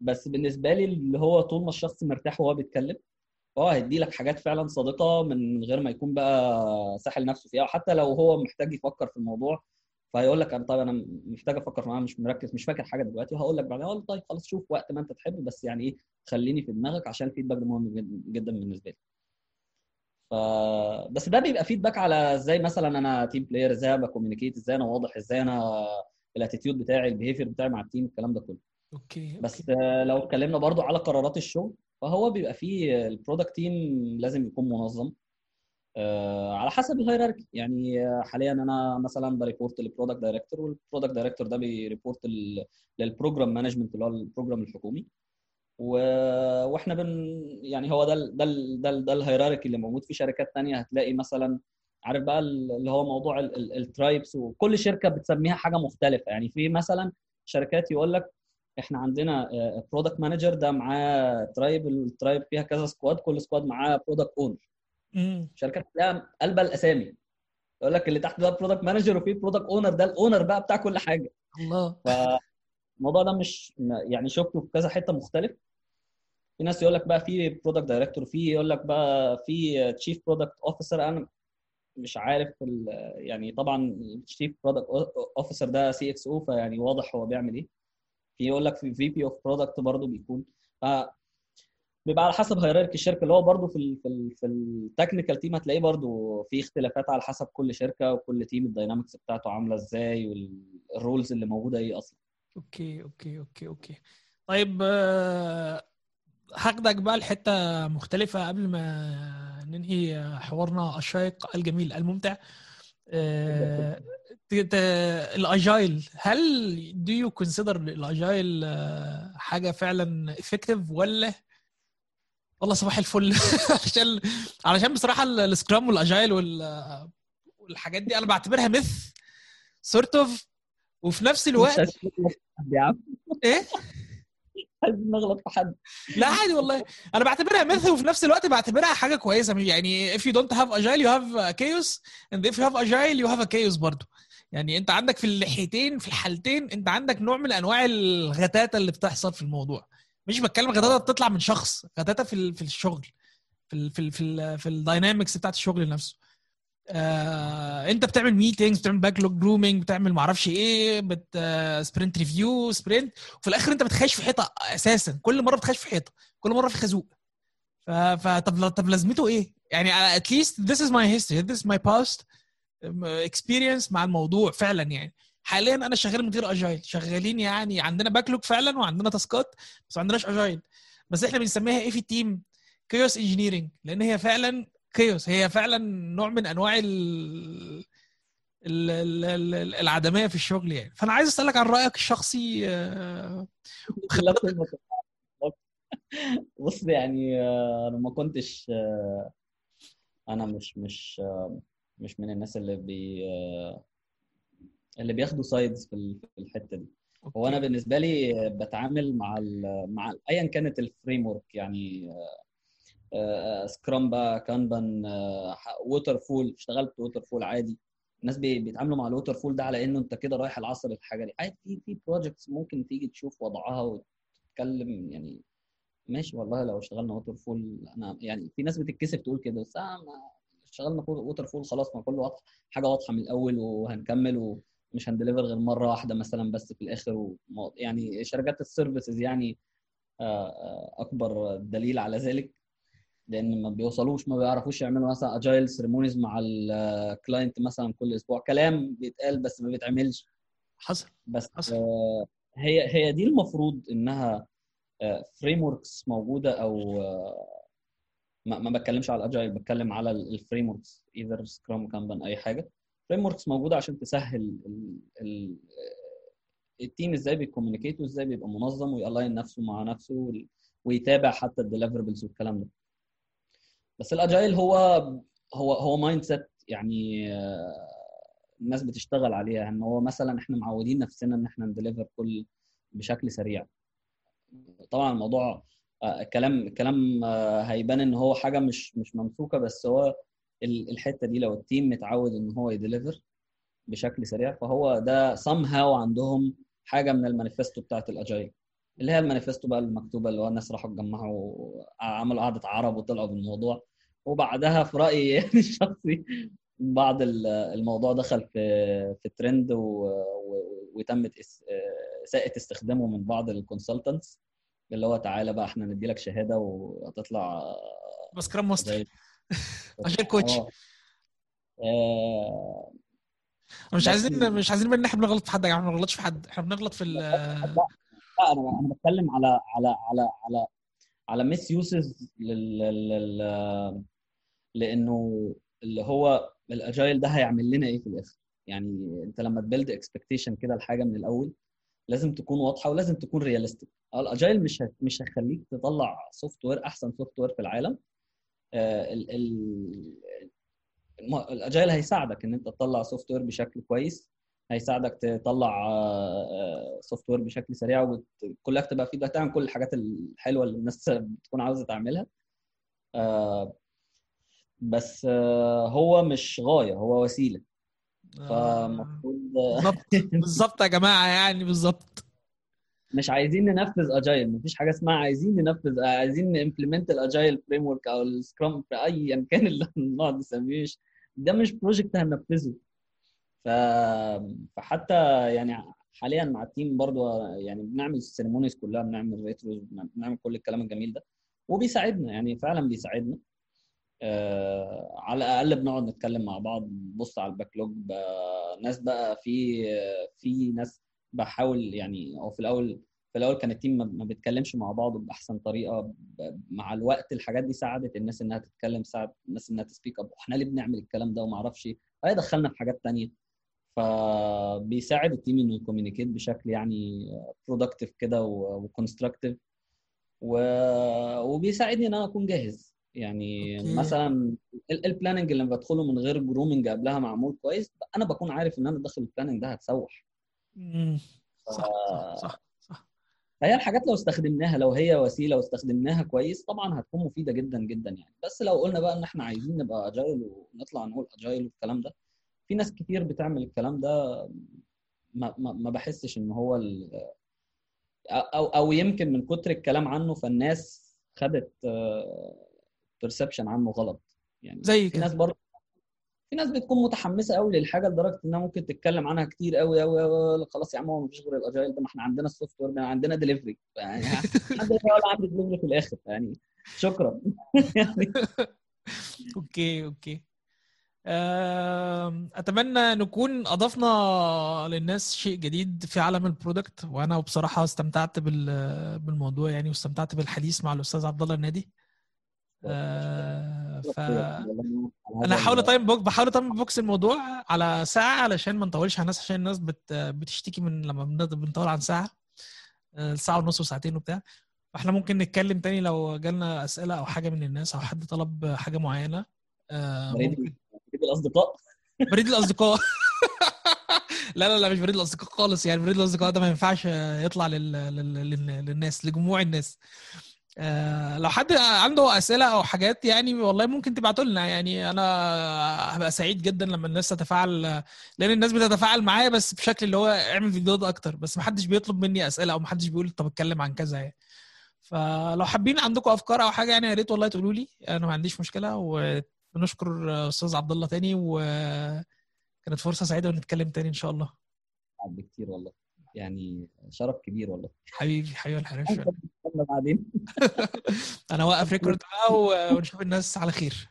بس بالنسبة لي اللي هو طول ما الشخص مرتاح وهو بيتكلم آه هيدي لك حاجات فعلا صادقة من غير ما يكون بقى ساحل نفسه فيها. وحتى لو هو محتاج يفكر في الموضوع فهيقول لك أنا طيب أنا محتاج أفكر معاه مش مركز مش فاكر حاجة دلوقتي وهقول لك بعدين أقول طيب خلاص شوف وقت ما أنت تحب بس يعني إيه خليني في دماغك عشان الفيدباك ده مهم جدا بالنسبة لي. ف بس ده بيبقى feedback على إزاي مثلا أنا team player إزاي ب communicate إزاي أنا واضح إزاي أنا ال attitude بتاعي ال behavior بتاعي مع ال team الكلام ده كله. okay بس لو اتكلمنا برضو على قرارات الشغل فهو بيبقى فيه ال product team لازم يكون منظم. آه على حسب ال hierarchy يعني حاليا أنا مثلا ب report لل product director وال product director ده بي report لل program management اللي هو ال program الحكومي. و... وإحنا بن يعني هو ده ال... ده ال... ده, ال... ده ال hierarchy اللي موجود في شركات تانية. هتلاقي مثلا عارف بقى اللي هو موضوع ال tribes وكل شركة بتسميها حاجة مختلفة. يعني في مثلا شركات يقول لك إحنا عندنا product manager ده معاه tribe ال tribe فيها كذا squad كل squad معاه product owner شركات تلاقيها قلبه الأسامي. يقول لك اللي تحت ده product manager وفي product owner ده ال owner بقى بتاع كل حاجة. الله. فالموضوع ده مش يعني شفته في كذا حتة مختلف. في ناس يقول لك بقى في product director في يقول لك بقى في chief product officer أنا مش عارف يعني طبعا ال chief product officer ده CXO فيعني واضح هو بيعمل إيه. يقول لك في VP of product برضه بيكون. بيبقى على حسب hierarchy الشركة اللي هو برضه في في في ال technical team هتلاقيه برضه في اختلافات على حسب كل شركة وكل team ال dynamics بتاعته عاملة إزاي وال roles اللي موجودة إيه أصلا. okay okay okay okay. طيب هاخدك بقى لحتة مختلفة قبل ما ننهي حوارنا. الشيق الجميل الممتع. آه، ال agile. هل do you consider ال agile حاجة فعلا effective ولا؟ والله صباح الفل. عشان علشان بصراحة ال scrum وال agile والحاجات دي أنا بعتبرها myth sort of وفي نفس الوقت إيه؟ نغلط في حد. لا عادي والله. أنا بعتبرها myth وفي نفس الوقت بعتبرها حاجة كويسة. يعني if you don't have agile you have chaos. And if you have agile you have a chaos برضه يعني أنت عندك في الناحيتين في الحالتين أنت عندك نوع من أنواع الغتاتة اللي بتحصل في الموضوع. مش بتكلم غتاتة بتطلع من شخص غتاتة في في الشغل في ال في ال في, في ال dynamics بتاعت الشغل نفسه. آه انت بتعمل meetings بتعمل backlog grooming بتعمل معرفش إيه بت sprint review sprint وفي الآخر انت بتخش في حيطة أساسا. كل مرة بتخش في حيطة. كل مرة في خازوق. فطب طب لازمته إيه؟ يعني at least this is my history. This is my past experience مع الموضوع فعلا يعني. حاليا أنا شغال من غير agile شغالين يعني عندنا backlog فعلا وعندنا تاسكات بس ما عندناش agile بس إحنا بنسميها إيه في ال team chaos engineering لأن هي فعلا chaos هي فعلا نوع من أنواع ال العدمية في الشغل يعني. فأنا عايز أسألك عن رأيك الشخصي آه، بص يعني آه، أنا ما كنتش آه، أنا مش مش مش من الناس اللي بي اللي بياخدوا sides في الحتة دي. هو أنا بالنسبة لي بتعامل مع ال مع ايا كانت ال framework يعني scrum بقى kanban waterfall اشتغلت waterfall عادي الناس بيتعاملوا مع ال waterfall ده على إنه أنت كده رايح العصر الحجري دي عادي في في projects ممكن تيجي تشوف وضعها وتتكلم يعني ماشي والله لو اشتغلنا waterfall أنا يعني في ناس بتتكسف تقول كده بس أنا اشتغلنا waterfall خلاص ما كله واضح حاجة واضحة من الأول وهنكمل ومش هن deliver غير مرة واحدة مثلا بس في الآخر. يعني شركات ال services يعني أكبر دليل على ذلك لأن ما بيوصلوش ما بيعرفوش يعملوا مثلا agile ceremonies مع ال client مثلا كل أسبوع. كلام بيتقال بس ما بيتعملش. حصل بس حصل. هي هي دي المفروض إنها frameworks موجودة أو ما, ما بتكلمش على ال agile بتكلم على ال frameworks either scrum kanban أي حاجة. frameworks موجودة عشان تسهل ال team إزاي بي communicate وإزاي بيبقى منظم وي align نفسه مع نفسه ويتابع حتى ال deliverables والكلام ده. بس ال agile هو هو هو mindset يعني الناس بتشتغل عليها إن هو مثلا إحنا معودين نفسنا إن إحنا ن deliver كل بشكل سريع. طبعا الموضوع الكلام الكلام هيبان إن هو حاجة مش مش ممسوكة بس هو الحتة دي لو ال team متعود إن هو ي deliver بشكل سريع فهو ده somehow عندهم حاجة من المانيفستو بتاعت ال agile. اللي هي المانيفستو بقى المكتوبة اللي هو الناس راحوا اتجمعوا عملوا قعدة عرب وطلعوا بالموضوع. وبعدها في رأيي يعني الشخصي بعض الموضوع دخل في في ترند وتم اساءه استخدامه من بعض ال consultants اللي هو تعالى بقى إحنا ندي لك شهادة وهتطلع scrum master agile coach آه. مش عايزين مش عايزين إن إحنا بنغلط في حد يعني ما بنغلطش في حد إحنا بنغلط في لا أنا أنا بتكلم على على على على على misuse لل... لأنه اللي هو ال agile ده هيعمل لنا إيه في الآخر؟ يعني انت لما ت build expectation كده لحاجة من الأول لازم تكون واضحة ولازم تكون realistic ال agile مش مش هيخليك تطلع software أحسن software في العالم. ال ال ال agile هيساعدك إن أنت تطلع software بشكل كويس هيساعدك تطلع software بشكل سريع وكلها تبقى في تعمل كل الحاجات الحلوة اللي الناس بتكون عاوزة تعملها. بس هو مش غاية هو وسيلة. فالمفروض بالظبط. يا جماعة يعني بالظبط. مش عايزين ننفذ agile مفيش حاجة اسمها عايزين ننفذ عايزين ن implement ال agile framework أو ال scrum في ايا كان اللي نقعد نسميه ده مش project هننفذه. ف... فحتى يعني حاليا مع ال team برضو يعني بنعمل ceremonies كلها بنعمل retros بنعمل كل الكلام الجميل ده. وبيساعدنا يعني فعلا بيساعدنا. آه على الأقل بنقعد نتكلم مع بعض نبص على ال backlog ناس بقى في في ناس بحاول يعني أو في الأول في الأول كان ال team ما- بيتكلمش مع بعض بأحسن طريقة مع الوقت الحاجات دي ساعدت الناس إنها تتكلم ساعدت الناس إنها ت speak up وإحنا ليه بنعمل الكلام ده وما أعرفش إيه دخلنا في حاجات تانية. فبيساعد ال team إنه ي communicate بشكل يعني productive كده و constructive وبيساعدني إن أنا أكون جاهز. يعني okay. مثلا ال planning اللي بدخله من غير grooming قبلها معمول كويس أنا بكون عارف إن أنا داخل ال planning ده هتسوح مم. صح صح صح صح فهي الحاجات لو استخدمناها لو هي وسيلة واستخدمناها كويس طبعا هتكون مفيدة جدا جدا يعني بس لو قلنا بقى إن إحنا عايزين نبقى agile ونطلع نقول agile والكلام ده في ناس كتير بتعمل الكلام ده ما, ما, ما بحسش إن هو ال... أو أو يمكن من كتر الكلام عنه فالناس خدت perception عنه غلط. يعني زي في كده. ناس برضه في ناس بتكون متحمسة قوي للحاجة لدرجة إنها ممكن تتكلم عنها كتير قوي قوي قوي خلاص يا عم هو مفيش غير ال agile ده ما إحنا عندنا ال software عندنا دليفري يعني عندنا ولا عندي دليفري في الآخر. يعني شكرا. يعني okay. okay أتمنى نكون أضفنا للناس شيء جديد في عالم ال product وأنا بصراحة استمتعت بال- بالموضوع يعني واستمتعت بالحديث مع الأستاذ عبد الله النادي. آه، ف أنا هحاول time بوك بحاول time box الموضوع على ساعة علشان ما نطولش على الناس عشان الناس بت... بتشتكي من لما بن- بنطول عن ساعة آه، ساعة ونص وساعتين وبتاع. فإحنا ممكن نتكلم تاني لو جالنا أسئلة أو حاجة من الناس أو حد طلب حاجة معينة. آه، بريد ممكن بريد الأصدقاء. بريد الأصدقاء. لا لا لا مش بريد الأصدقاء خالص يعني بريد الأصدقاء ده ما ينفعش يطلع لل... لل... لل... للناس لجموع الناس. آه، لو حد عنده أسئلة أو حاجات يعني والله ممكن تبعتوا لنا. يعني أنا هبقى سعيد جدا لما الناس تتفاعل لأن الناس بتتفاعل معايا بس بشكل اللي هو اعمل فيديوهات أكتر. بس ما حدش بيطلب مني أسئلة أو ما حدش بيقول طب اتكلم عن كذا يعني. فلو حابين عندكم أفكار أو حاجة يعني يا ريت والله تقولوا لي. أنا ما عنديش مشكلة. وبنشكر أستاذ عبد الله تاني وكانت فرصة سعيدة ونتكلم تاني إن شاء الله. عدى كتير والله. يعني شرف كبير والله. حبيبي حبيبي نتكلم بعدين. أنا واقف record بقى ونشوف الناس على خير.